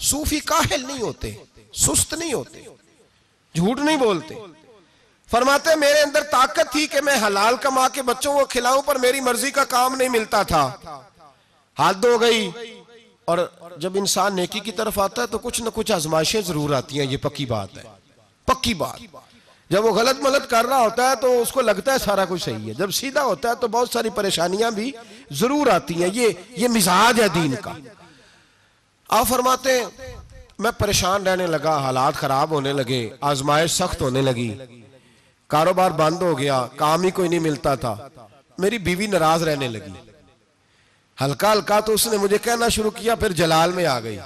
صوفی کاہل نہیں ہوتے، سست نہیں ہوتے، جھوٹ نہیں بولتے۔ فرماتے ہیں میرے اندر طاقت تھی کہ میں حلال کما کے بچوں کو کھلاؤں، پر میری مرضی کا کام نہیں ملتا تھا۔ حد ہو گئی۔ اور جب انسان نیکی کی طرف آتا ہے تو کچھ نہ کچھ آزمائشیں ضرور آتی ہیں، یہ پکی بات ہے۔ پکی بات۔ جب وہ غلط ملت کر رہا ہوتا ہے تو اس کو لگتا ہے سارا کچھ صحیح ہے۔ جب سیدھا ہوتا ہے تو بہت ساری پریشانیاں بھی ضرور آتی ہیں۔ یہ یہ مزاج ہے دین کا۔ آپ فرماتے ہیں، میں پریشان رہنے لگا، حالات خراب ہونے لگے، آزمائش سخت ہونے لگی۔ کاروبار بند ہو گیا، کام ہی کوئی نہیں ملتا تھا۔ میری بیوی ناراض رہنے لگی۔ ہلکا ہلکا تو اس نے مجھے کہنا شروع کیا، پھر جلال میں آ گئی۔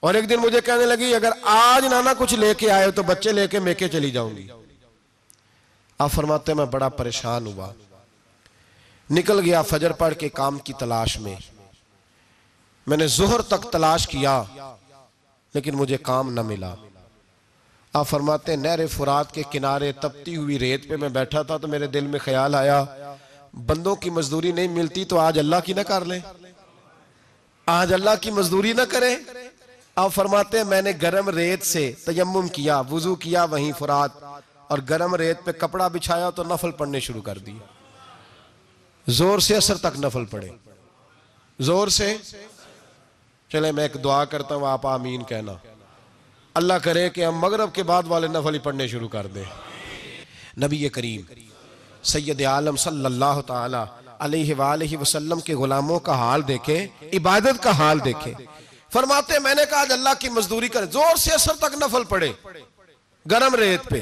اور ایک دن مجھے کہنے لگی، اگر آج نانا کچھ لے کے آئے تو بچے لے کے میکے چلی جاؤں گی۔ آپ فرماتے، میں بڑا پریشان ہوا۔ نکل گیا فجر پڑھ کے کام کی تلاش میں۔ میں نے زہر تک تلاش کیا، لیکن مجھے کام نہ ملا۔ آپ فرماتے ہیں نہر فرات کے کنارے تپتی ہوئی ریت پہ میں بیٹھا تھا تو میرے دل میں خیال آیا، بندوں کی مزدوری نہیں ملتی تو آج اللہ کی نہ کر لیں۔ آج اللہ کی مزدوری نہ کریں۔ آپ فرماتے ہیں، میں نے گرم ریت سے تیمم کیا، وضو کیا وہیں فرات، اور گرم ریت پہ کپڑا بچھایا تو نفل پڑھنے شروع کر دی زور سے اثر تک نفل پڑھے۔ زور سے؟ چلے میں ایک دعا کرتا ہوں، آپ آمین کہنا۔ اللہ کرے کہ ہم مغرب کے بعد والے نفل ہی پڑھنے شروع کر دیں۔ نبی کریم سید عالم صلی اللہ تعالی علیہ وآلہ وسلم کے غلاموں کا حال دیکھے عبادت کا حال دیکھے فرماتے میں نے کہا اللہ کی مزدوری کرے زور سے اثر تک نفل پڑے، گرم ریت پہ۔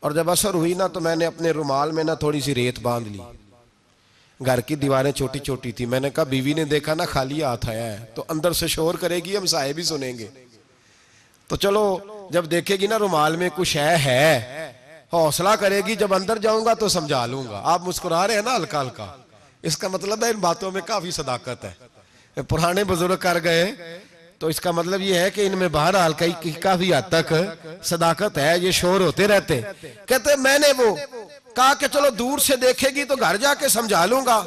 اور جب اثر ہوئی نا تو میں نے اپنے رومال میں نا تھوڑی سی ریت باندھ لی۔ گھر کی دیواریں چھوٹی چھوٹی تھی میں نے کہا، بیوی نے دیکھا نا خالی ہاتھ آیا ہے، تو اندر سے شور کرے گی، ہم سائے بھی سنیں گے۔ تو چلو، جب دیکھے گی نا رومال میں کچھ ہے۔ حوصلہ کرے گی، جب اندر جاؤں گا تو سمجھا لوں گا۔ آپ مسکرا رہے ہیں نا ہلکا ہلکا۔ اس کا مطلب ہے ان باتوں میں کافی صداقت ہے۔ پرانے بزرگ کر گئے، تو اس کا مطلب یہ ہے کہ ان میں بہرحال کافی حد تک صداقت ہے، یہ شور ہوتے رہتے۔ کہتے میں نے وہ کہا کہ چلو دور سے دیکھے گی تو گھر جا کے سمجھا لوں گا۔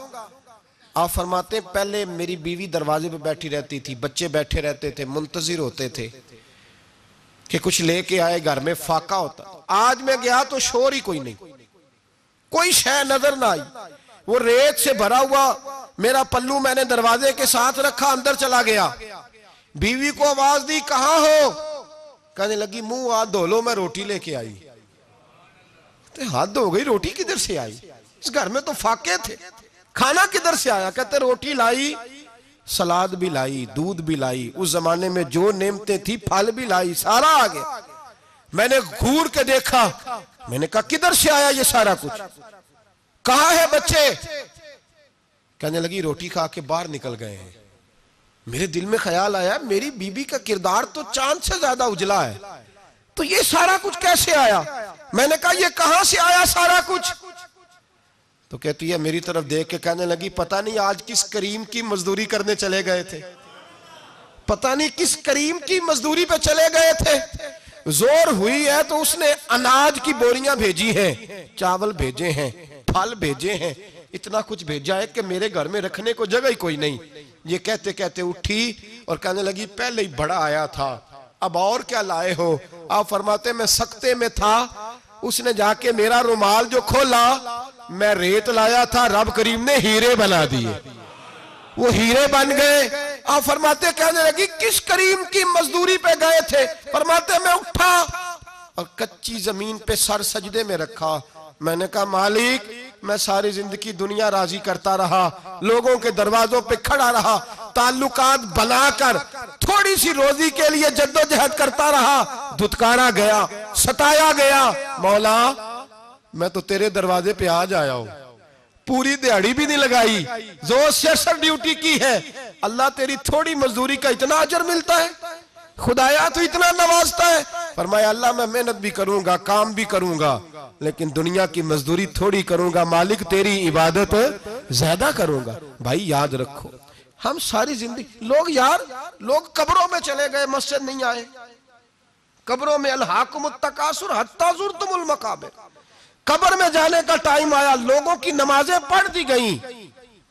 آپ فرماتے ہیں، پہلے میری بیوی دروازے پہ بیٹھی رہتی تھی، بچے بیٹھے رہتے تھے، منتظر ہوتے تھے کہ کچھ لے کے آئے، گھر میں فاقہ ہوتا۔ آج میں گیا تو شور ہی کوئی نہیں۔ کوئی شہ نظر نہ آئی۔ وہ ریت سے بھرا ہوا میرا پلو میں نے دروازے کے ساتھ رکھا، اندر چلا گیا۔ بیوی کو آواز دی، کہاں ہو؟ کہنے لگی، منہ آ دھولو، میں روٹی لے کے آئی۔ حد ہو گئی، روٹی کدھر سے آئی؟ اس گھر میں تو فاقے تھے۔ کھانا کدھر سے آیا؟ کہتے، روٹی لائی، سلاد بھی لائی، دودھ بھی لائی۔ اس زمانے میں جو نعمتیں تھی پھل بھی لائی، سارا آگے میں نے گھور کے دیکھا۔ میں نے کہا، کدھر سے آیا یہ سارا کچھ؟ کہاں ہے بچے؟ کہنے لگی، روٹی کھا کے باہر نکل گئے ہیں۔ میرے دل میں خیال آیا، میری بی بی کا کردار تو چاند سے زیادہ اجلا ہے۔ تو یہ سارا کچھ کیسے آیا؟ میں نے کہا، یہ کہاں سے آیا سارا کچھ؟ تو کہتی ہے، میری طرف دیکھ کے کہنے لگی، پتہ نہیں آج کس کریم کی مزدوری کرنے چلے گئے تھے۔ پتہ نہیں کس کریم کی مزدوری پہ چلے گئے تھے۔ زور ہوئی ہے تو اس نے اناج کی بوریاں بھیجی ہیں۔ چاول بھیجے ہیں، پھل بھیجے ہیں۔ اتنا کچھ بھیجا ہے کہ میرے گھر میں رکھنے کو جگہ ہی کوئی نہیں۔ یہ کہتے کہتے اٹھی اور کہنے لگی، پہلے ہی بڑا آیا تھا۔ اب اور کیا لائے ہو؟ آپ فرماتے، میں سکتے میں تھا۔ اس نے جا کے میرا رومال جو کھولا، میں ریت لایا تھا۔ رب کریم نے ہیرے بنا دیے۔ وہ ہیرے بن گئے۔ آپ فرماتے، کہنے لگی، کس کریم کی مزدوری پہ گئے تھے؟ فرماتے، میں اٹھا اور کچی زمین پہ سر سجدے میں رکھا۔ میں نے کہا، مالک میں ساری زندگی دنیا راضی کرتا رہا، لوگوں کے دروازوں پہ کھڑا رہا، تعلقات بنا کر تھوڑی سی روزی کے لیے جد و جہد کرتا رہا دھتکارا گیا، ستایا گیا۔ مولا، میں تو تیرے دروازے پہ آج آیا ہوں۔ پوری دیہڑی بھی نہیں لگائی، زور سیسر ڈیوٹی کی ہے۔ اللہ تیری تھوڑی مزدوری کا اتنا عجر ملتا ہے۔ خدایا تو اتنا نوازتا ہے۔ فرمایا، اللہ میں محنت بھی کروں گا، کام بھی کروں گا، لیکن دنیا کی مزدوری تھوڑی کروں گا، مالک تیری عبادت زیادہ کروں گا۔ بھائی، یاد رکھو، ہم ساری زندگی، لوگ یار، لوگ قبروں میں چلے گئے، مسجد نہیں آئے۔ قبروں میں الحاکم التقاصر حتی زرتم المقابر۔ قبر میں جانے کا ٹائم آیا، لوگوں کی نمازیں پڑھ دی گئیں،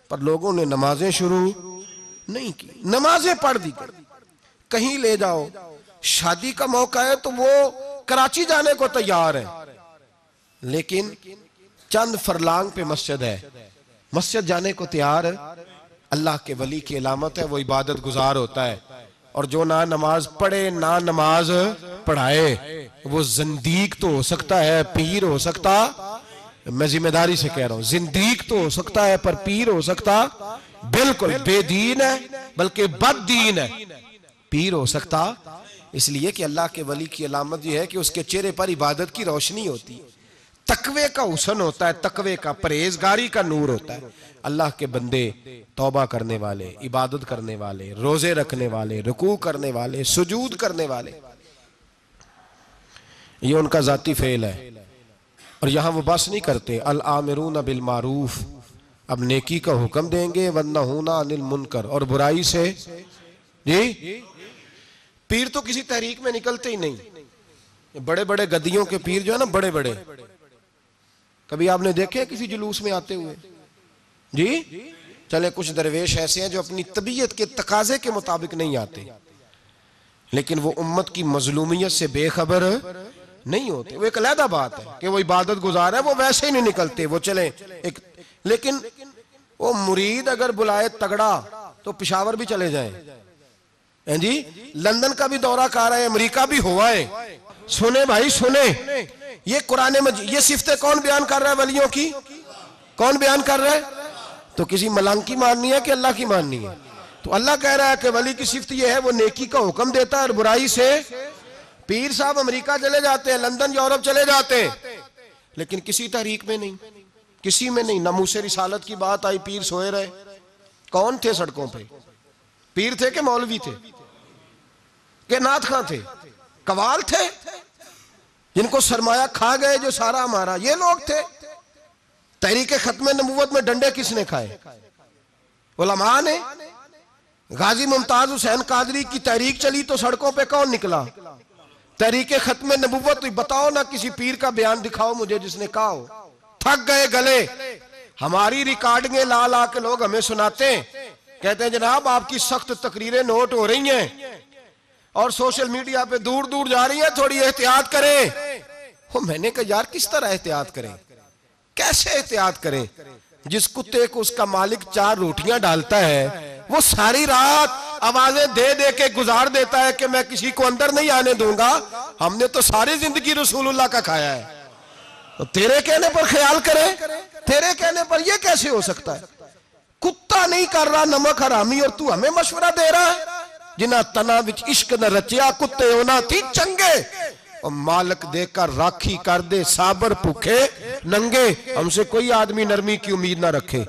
پر لوگوں نے نمازیں شروع نہیں کی، نمازیں پڑھ دی گئی کہیں لے جاؤ۔ شادی کا موقع ہے تو وہ کراچی جانے کو تیار ہے۔ لیکن چند فرلانگ پہ مسجد ہے۔ مسجد جانے کو تیار ہے۔ اللہ کے ولی کی علامت ہے، وہ عبادت گزار ہوتا ہے۔ اور جو نہ نماز پڑھے نہ نماز پڑھائے، وہ زندیق تو ہو سکتا ہے، پیر ہو سکتا۔ میں ذمہ داری سے کہہ رہا ہوں، زندیق تو ہو سکتا ہے، پر پیر ہو سکتا۔ بالکل بے دین ہے، بلکہ بد دین ہے۔ پیر ہو سکتا، اس لیے کہ اللہ کے ولی کی علامت یہ ہے کہ اس کے چہرے پر عبادت کی روشنی ہوتی ہے۔ تقوی کا حسن ہوتا ہے، تقوی کا پریزگاری کا نور ہوتا ہے۔ اللہ کے بندے توبہ کرنے والے، عبادت کرنے والے، روزے رکھنے والے، رکوع کرنے والے، سجود کرنے والے۔ یہ ان کا ذاتی فعل ہے۔ اور یہاں وہ بس نہیں کرتے۔ العامرون بالمعروف۔ اب نیکی کا حکم دیں گے۔ وَنَّهُونَ عَنِ الْمُنْكَرْ اور برائی سے جی؟ پیر تو کسی تحریک میں نکلتے ہی نہیں۔ بڑے بڑے گدیوں کے پیر جو ہے نا، بڑے بڑے۔ کبھی آپ نے دیکھے کسی جلوس میں آتے ہوئے؟ جی؟ چلے، کچھ درویش ایسے ہیں جو اپنی طبیعت کے تقاضے کے مطابق نہیں آتے۔ لیکن وہ امت کی مظلومیت سے بے خبر نہیں ہوتے۔ وہ ایک علیحدہ بات ہے کہ وہ عبادت گزار ہے وہ ویسے ہی نہیں نکلتے۔ وہ چلے ایک لیکن وہ مرید اگر بلائے تگڑا تو پشاور بھی چلے جائیں۔ ہاں جی؟ لندن کا بھی دورہ کر رہے ہیں امریکہ بھی ہوا ہے سنے بھائی، سنے۔ یہ قرآن مجید یہ صفتیں کون بیان کر رہا ہے ولیوں کی؟ کون بیان کر رہا ہے؟ تو کسی ملنگ کی ماننی ہے کہ اللہ کی ماننی ہے؟ تو اللہ کہہ رہا ہے کہ ولی کی صفت یہ ہے، وہ نیکی کا حکم دیتا ہے اور برائی سے پیر صاحب امریکہ چلے جاتے ہیں، لندن، یورپ چلے جاتے ہیں۔ لیکن کسی تحریک میں نہیں، کسی میں نہیں۔ نموس رسالت کی بات آئی، پیر سوئے رہے۔ کون تھے سڑکوں پہ؟ پیر تھے کہ مولوی تھے؟ کہ نات خاں تھے کوال تھے، جن کو سرمایہ کھا گئے جو سارا ہمارا، یہ لوگ تھے۔ تحریک ختم نبوت میں ڈنڈے کس نے کھائے؟ علماء نے۔ غازی ممتاز حسین قادری کی تحریک چلی تو سڑکوں پہ کون نکلا؟ تحریک ختم نبوت، بتاؤ نہ کسی پیر کا بیان دکھاؤ مجھے جس نے کہا ہو۔ تھک گئے گلے۔ ہماری ریکارڈنگیں لا لا کے لوگ ہمیں سناتے ہیں۔ کہتے ہیں جناب، آپ کی سخت تقریریں نوٹ ہو رہی ہیں۔ اور سوشل میڈیا پہ دور دور جا رہی ہیں، تھوڑی احتیاط کریں۔ میں نے کہا، یار، کس طرح احتیاط کریں؟ کیسے احتیاط کریں؟ جس کتے کو اس کا مالک چار روٹیاں ڈالتا ہے، وہ ساری رات آوازیں دے دے کے گزار دیتا ہے کہ میں کسی کو اندر نہیں آنے دوں گا۔ ہم نے تو ساری زندگی رسول اللہ کا کھایا ہے۔ تو تیرے کہنے پر خیال کرے تیرے کہنے پر یہ کیسے ہو سکتا ہے؟ کتا نہیں کر رہا، نمک حرامی اور تو ہمیں مشورہ دے رہا ہے۔ جنہ تنا وچ عشق نہ رچیا، کتے ہونا تھی چنگے۔ اور مالک دے کر راکھی کر دے سابر پکھے ننگے۔ ہم سے کوئی آدمی نرمی کی امید نہ رکھے۔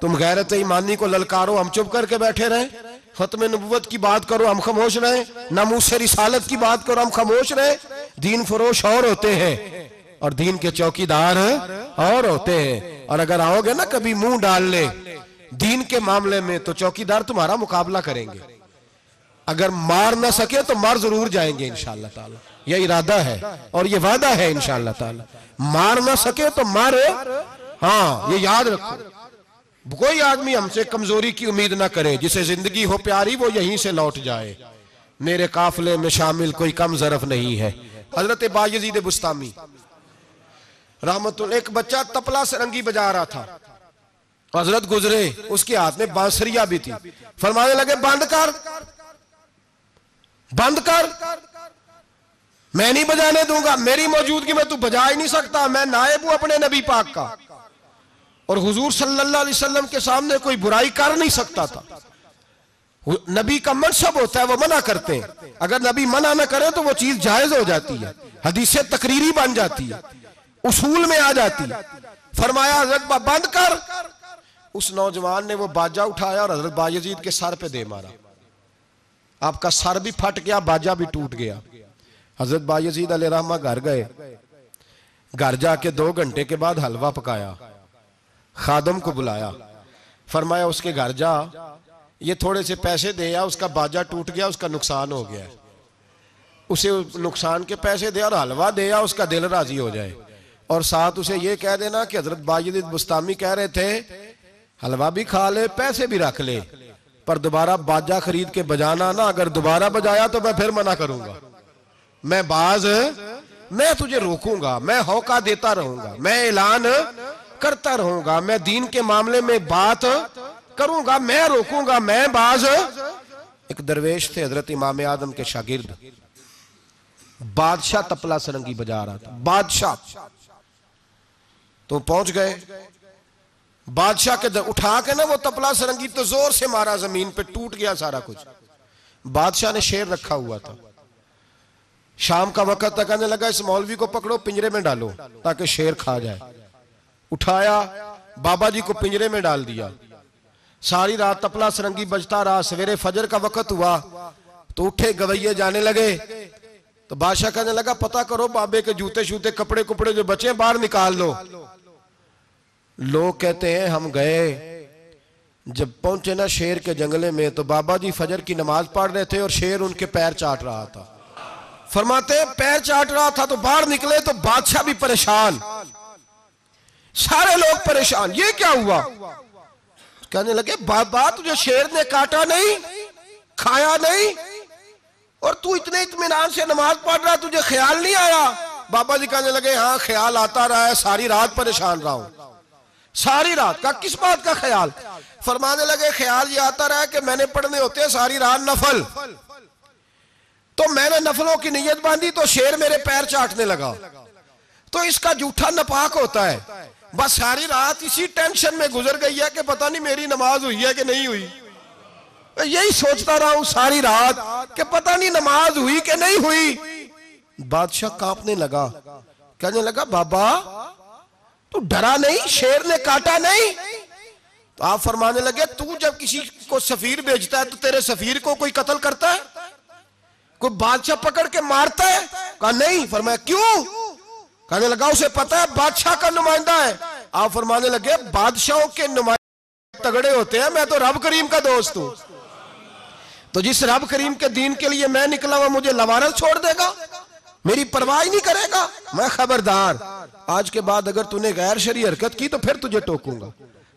تم غیرت ایمانی کو للکارو، ہم چپ کر کے بیٹھے رہیں ختم نبوت کی بات کرو، ہم خموش رہیں نموس رسالت کی بات کرو، ہم خموش رہیں دین فروش اور ہوتے ہیں۔ اور دین کے چوکی دار اور ہوتے ہیں۔ اور اگر آؤ گے نا، کبھی منہ ڈال لے۔ دین کے معاملے میں تو چوکی دار تمہارا مقابلہ کریں گے۔ اگر مار نہ سکے تو مار ضرور جائیں گے انشاءاللہ تعالی۔ یہ ارادہ ہے اور یہ وعدہ ہے انشاءاللہ تعالی۔ مار نہ سکے تو مارے ہاں یہ یاد رکھو۔ کوئی آدمی ہم سے کمزوری کی امید نہ کرے، جسے زندگی ہو پیاری وہ یہیں سے لوٹ جائے۔ میرے قافلے میں شامل کوئی کم ظرف نہیں ہے۔ حضرت باجزید بستامی۔ رحمت اللہ، ایک بچہ تپلا سرنگی بجا رہا تھا۔ حضرت گزرے، اس کے ہاتھ میں بانسریہ بھی تھی فرمانے لگے بند کر بند کر۔ میں نہیں بجانے دوں گا۔ میری موجودگی میں تو بجا ہی نہیں سکتا۔ میں نائب ہوں اپنے نبی پاک کا۔ اور حضور صلی اللہ علیہ وسلم کے سامنے کوئی برائی کر نہیں سکتا تھا۔ نبی کا منصب ہوتا ہے، وہ منع کرتے ہیں۔ اگر نبی منع نہ کرے تو وہ چیز جائز ہو جاتی ہے۔ حدیث تقریری بن جاتی ہے۔ اصول میں آ جاتی ہے۔ فرمایا، حضرت بند کر۔ اس نوجوان نے وہ باجہ اٹھایا اور حضرت باجزید کے سر پہ دے مارا۔ آپ کا سر بھی پھٹ گیا باجہ بھی ٹوٹ گیا۔ حضرت باجزید علیہ رحمہ گھر گئے۔ گھر جا کے دو گھنٹے کے بعد حلوہ پکایا۔ خادم کو بلایا۔ فرمایا، اس کے گھر جا۔ یہ تھوڑے سے پیسے دے یا اس کا باجہ ٹوٹ گیا، اس کا نقصان ہو گیا۔ اسے نقصان کے پیسے دے اور حلوہ دے اس کا دل راضی ہو جائے۔ اور ساتھ اسے یہ کہہ دینا کہ حضرت باجدید بستامی کہہ رہے تھے، حلوہ بھی کھا لے، پیسے بھی رکھ لے۔ پر دوبارہ باجہ خرید کے بجانا نا اگر دوبارہ بجایا تو میں پھر منع کروں گا۔ میں باز، میں تجھے روکوں گا، میں ہوکا دیتا رہوں گا، میں اعلان کرتا رہوں گا، میں دین کے معاملے میں بات کروں گا، میں روکوں گا، میں باز۔ ایک درویش تھے حضرت امام آدم کے شاگرد۔ بادشاہ تپلا سرنگی بجا رہا تھا، بادشاہ۔ تو پہنچ گئے۔ بادشاہ کے در اٹھا کے نا وہ تپلا سرنگی تو زور سے مارا، زمین پہ ٹوٹ گیا سارا کچھ۔ بادشاہ نے شیر رکھا ہوا تھا۔ شام کا وقت تک آنے لگا، اس مولوی کو پکڑو، پنجرے میں ڈالو تاکہ شیر کھا جائے۔ اٹھایا، بابا جی کو پنجرے میں ڈال دیا۔ ساری رات تپلا سرنگی بجتا رہا، سویرے فجر کا وقت ہوا۔ تو اٹھے گوئیے جانے لگے۔ تو بادشاہ کہنے لگا پتا کرو، بابے کے جوتے شوتے، کپڑے کپڑے جو بچے باہر نکال لو لوگ کہتے ہیں ہم گئے۔ جب پہنچے نا شیر کے جنگلے میں تو بابا جی فجر کی نماز پڑھ رہے تھے اور شیر ان کے پیر چاٹ رہا تھا۔ فرماتے پیر چاٹ رہا تھا تو باہر نکلے تو بادشاہ بھی پریشان۔ سارے لوگ پریشان۔ یہ کیا ہوا؟ کہنے لگے، بابا تجھے شیر نے کاٹا نہیں، کھایا نہیں، اور تو اتنے اطمینان سے نماز پڑھ رہا، تجھے خیال نہیں آیا؟ بابا جی کہنے لگے ہاں خیال آتا رہا ہے، ساری رات پریشان رہا ہوں۔ ساری رات کا، کس بات کا خیال؟ فرمانے لگے، خیال یہ آتا رہا کہ میں نے پڑھنے ہوتے ہیں ساری رات نفل۔ تو میں نے نفلوں کی نیت باندھی تو شیر میرے پیر چاٹنے لگا۔ تو اس کا جھوٹا نپاک ہوتا ہے۔ بس ساری رات اسی ٹینشن میں گزر گئی ہے کہ پتہ نہیں میری نماز ہوئی ہے کہ نہیں ہوئی۔ یہی سوچتا رہا ہوں ساری رات کہ پتہ نہیں نماز ہوئی کہ نہیں ہوئی۔ بادشاہ کاپنے لگا۔ کہنے لگا، بابا تو ڈرا نہیں، شیر نے کاٹا نہیں۔ تو آپ فرمانے لگے، تو جب کسی کو سفیر بیجتا ہے تو تیرے سفیر کو کوئی قتل کرتا ہے؟ کوئی بادشاہ پکڑ کے مارتا ہے؟ کہا نہیں۔ فرمایا، کیوں؟ کہنے لگا، اسے پتا ہے، بادشاہ کا نمائندہ ہے۔ آپ فرمانے لگے، بادشاہوں کے نمائندہ تگڑے ہوتے ہیں، میں تو رب کریم کا دوست ہوں۔ تو جس رب کریم کے دین کے لیے میں نکلا ہوا، مجھے لوارت چھوڑ دے گا؟ میری پرواہ نہیں کرے گا؟ میں خبردار۔ آج کے بعد اگر تو نے غیر شرعی حرکت کی تو پھر تجھے ٹوکوں گا۔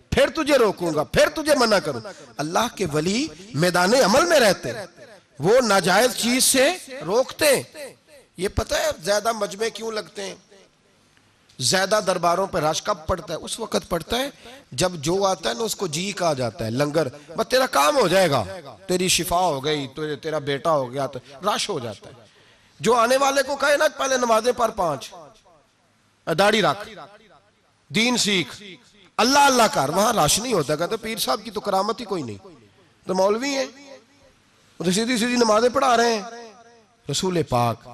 پھر تجھے روکوں گا۔ پھر تجھے منع کروں۔ اللہ کے ولی میدان عمل میں رہتے۔ وہ ناجائز چیز سے روکتے۔ یہ پتہ ہے زیادہ مجمع کیوں لگتے ہیں؟ زیادہ درباروں پہ راش کب پڑتا ہے؟ اس وقت پڑتا ہے جب جو آتا ہے نا اس کو جی کہا جاتا ہے، لنگر۔ بس تیرا کام ہو جائے گا۔ تیری شفا ہو گئی تیرا بیٹا ہو گیا تو راش ہو جاتا ہے۔ جو آنے والے کو کہے نا پہلے نمازیں پر پانچ۔ داڑھی رکھ۔ دین سیکھ۔ اللہ اللہ کر۔ وہاں راش نہیں ہوتا۔ کہتے پیر صاحب کی تو کرامت ہی کوئی نہیں۔ تو مولوی ہیں۔ وہ تو سیدھی سیدھی نمازیں پڑھا رہے ہیں۔ رسول پاک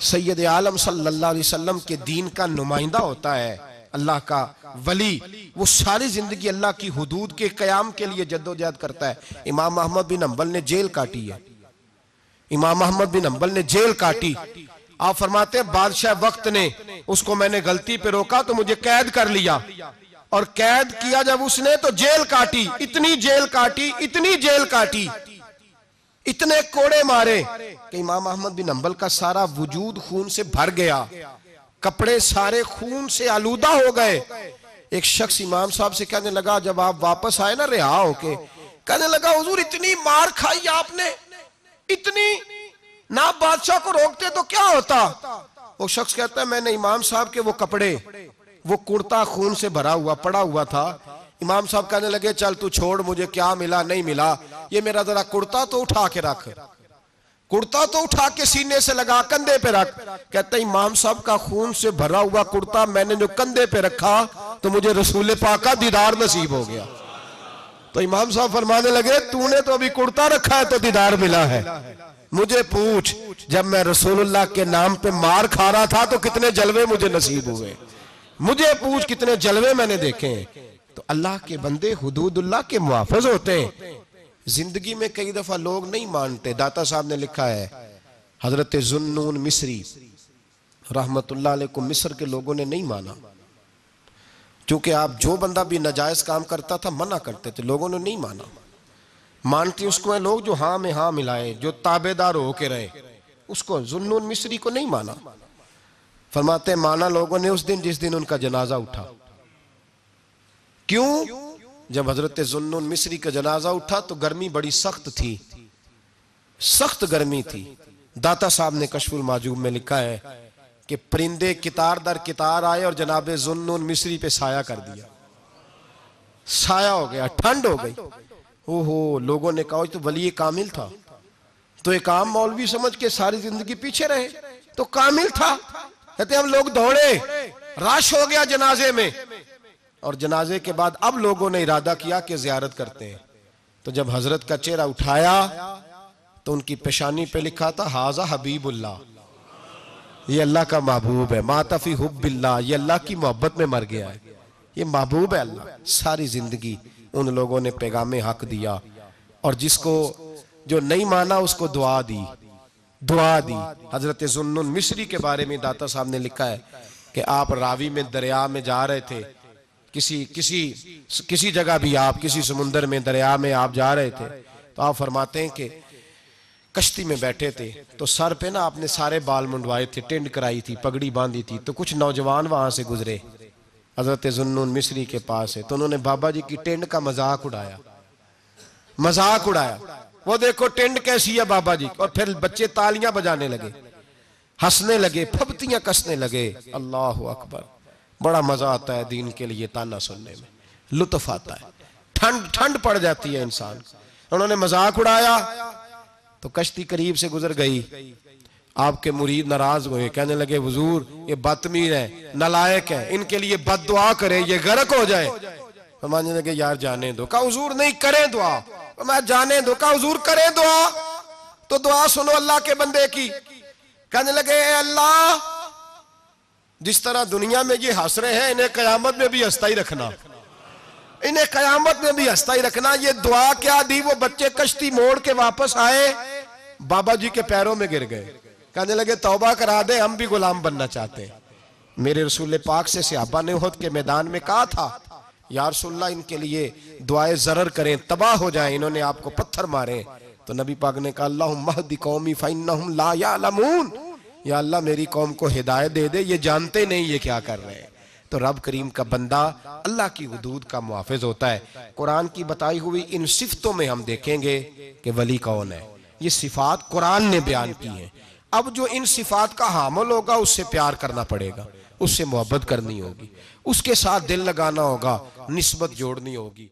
سید عالم صلی اللہ علیہ وسلم کے دین کا نمائندہ ہوتا ہے۔ اللہ کا ولی۔ وہ ساری زندگی اللہ کی حدود کے قیام کے لیے جد و جہد کرتا ہے۔ امام محمد بن امبل نے جیل کاٹی ہے۔ امام محمد بن امبل نے جیل کاٹی۔ آپ فرماتے ہیں بادشاہ وقت نے اس کو میں نے غلطی پہ روکا تو مجھے قید کر لیا۔ اور قید کیا جب اس نے تو جیل کاٹی۔ اتنی جیل کاٹی، اتنی جیل کاٹی۔ اتنے کوڑے مارے کہ امام احمد بن امبل کا سارا وجود خون سے بھر گیا۔ کپڑے سارے خون سے آلودہ ہو گئے۔ ایک شخص امام صاحب سے کہنے لگا، جب آپ واپس آئے نا رہا ہو کے، کہنے لگا، حضور اتنی مار کھائی آپ نے۔ اتنی نہ بادشاہ کو روکتے تو کیا ہوتا؟ وہ شخص کہتا ہے، میں نے امام صاحب کے وہ کپڑے، وہ کرتا خون سے بھرا ہوا، پڑا ہوا تھا۔ امام صاحب کہنے لگے، چل تو چھوڑ، مجھے کیا ملا؟ نہیں ملا۔ یہ میرا ذرا کرتا تو اٹھا کے رکھ۔ کرتا تو اٹھا کے سینے سے لگا کندے پہ رکھ۔ کہتا امام صاحب کا خون سے بھرا ہوا کرتا، میں نے جو کندے پہ رکھا تو مجھے رسول پاک کا دیدار نصیب ہو گیا۔ تو امام صاحب فرمانے لگے تو نے تو ابھی کرتا رکھا ہے تو دیدار ملا ہے۔ مجھے پوچھ، جب میں رسول اللہ کے نام پہ مار کھا رہا تھا تو کتنے جلوے مجھے نصیب ہوئے؟ مجھے پوچھ کتنے جلوے میں نے دیکھے۔ ہیں تو اللہ کے بندے حدود اللہ کے محافظ ہوتے ہیں۔ زندگی میں کئی دفعہ لوگ نہیں مانتے، داتا صاحب نے لکھا ہے، حضرت زنون مصری، رحمت اللہ علیہ کو مصر کے لوگوں نے نہیں مانا۔ چونکہ آپ جو بندہ بھی نجائز کام کرتا تھا منع کرتے تھے، لوگوں نے نہیں مانا۔ مانتی اس کو ہیں لوگ جو ہاں میں ہاں ملائے، جو تابے دار ہو کے رہے۔ اس کو زنون مصری کو نہیں مانا۔ فرماتے مانا لوگوں نے اس دن جس دن ان کا جنازہ اٹھا۔ کیوں؟ جب حضرت زنون مصری کا جنازہ اٹھا تو گرمی بڑی سخت تھی۔ سخت گرمی تھی۔ داتا صاحب نے کشف الماجوب میں لکھا ہے کہ پرندے کتار در کتار آئے اور جناب زنون مصری پہ سایہ کر دیا۔ سایہ ہو گیا، ٹھنڈ ہو گئی۔ او ہو لوگوں نے کہا تو ولی کامل تھا۔ تو ایک عام مولوی سمجھ کے ساری زندگی پیچھے رہے۔ تو کامل تھا۔ کہتے ہم لوگ دوڑے۔ راش ہو گیا جنازے میں۔ اور جنازے کے بعد اب لوگوں نے ارادہ کیا کہ زیارت کرتے ہیں۔ تو جب حضرت کا چہرہ اٹھایا، تو ان کی پیشانی پہ لکھا تھا حاضہ حبیب اللہ۔ یہ اللہ کا محبوب ہے. ماتفی حب اللہ، یہ اللہ کی محبت میں مر گیا ہے. یہ محبوب ہے اللہ. ساری زندگی ان لوگوں نے پیغام حق دیا اور جس کو جو نہیں مانا اس کو دعا دی. دعا دی. حضرت زنن مصری کے بارے میں داتا صاحب نے لکھا ہے کہ آپ راوی میں دریا میں جا رہے تھے. کسی کسی کسی جگہ بھی آپ، کسی سمندر میں دریا میں آپ جا رہے تھے. تو آپ فرماتے ہیں کہ کشتی میں بیٹھے تھے تو سر پہ نا آپ نے سارے بال منڈوائے تھے ٹینڈ کرائی تھی، پگڑی باندھی تھی۔ تو کچھ نوجوان وہاں سے گزرے۔ حضرت زنون مصری کے پاس ہے۔ تو انہوں نے بابا جی کی ٹینڈ کا مذاق اڑایا۔ مذاق اڑایا۔ وہ دیکھو ٹینڈ کیسی ہے بابا جی۔ اور پھر بچے تالیاں بجانے لگے۔ ہسنے لگے پھبتیاں کسنے لگے۔ اللہ اکبر۔ بڑا مزہ آتا ہے دین کے لیے تانا سننے میں۔ لطف آتا ہے۔ ٹھنڈ ٹھنڈ پڑ جاتی ہے انسان۔ انہوں نے مذاق اڑایا۔ تو کشتی قریب سے گزر گئی۔ آپ کے مرید ناراض ہوئے، کہنے لگے، حضور، یہ بدتمیر ہے نلائق ہے، ان کے لیے بد دعا کرے یہ غرق ہو جائے فرمانے لگے، یار، جانے دو۔ کہا، حضور، نہیں، کریں دعا۔ میں جانے دو۔ کہا، حضور، کریں دعا۔ تو دعا سنو اللہ کے بندے کی۔ کہنے لگے، اے اللہ، جس طرح دنیا میں یہ ہنس رہے ہیں، انہیں قیامت میں بھی ہستا ہی رکھنا۔ انہیں قیامت میں بھی ہستا ہی رکھنا۔ یہ دعا کیا دی؟ وہ بچے کشتی موڑ کے واپس آئے۔ بابا جی کے پیروں میں گر گئے۔ کہنے لگے، توبہ کرا دے، ہم بھی غلام بننا چاہتے۔ ہیں میرے رسول پاک سے صحابہ نے خود کے میدان میں کہا تھا، یا رسول اللہ، ان کے لیے دعائیں ضرر کریں، تباہ ہو جائیں، انہوں نے آپ کو پتھر مارے۔ تو نبی پاک نے کہا اللہ مہدی قومی فَإِنَّهُمْ لَا يَعْلَمُونَ یا اللہ، میری قوم کو ہدایت دے دے، یہ جانتے نہیں، یہ کیا کر رہے ہیں۔ تو رب کریم کا بندہ اللہ کی حدود کا محافظ ہوتا ہے۔ قرآن کی بتائی ہوئی ان صفتوں میں ہم دیکھیں گے کہ ولی کون ہے۔ یہ صفات قرآن نے بیان کی ہیں۔ اب جو ان صفات کا حامل ہوگا، اس سے پیار کرنا پڑے گا۔ اس سے محبت کرنی ہوگی۔ اس کے ساتھ دل لگانا ہوگا، نسبت جوڑنی ہوگی۔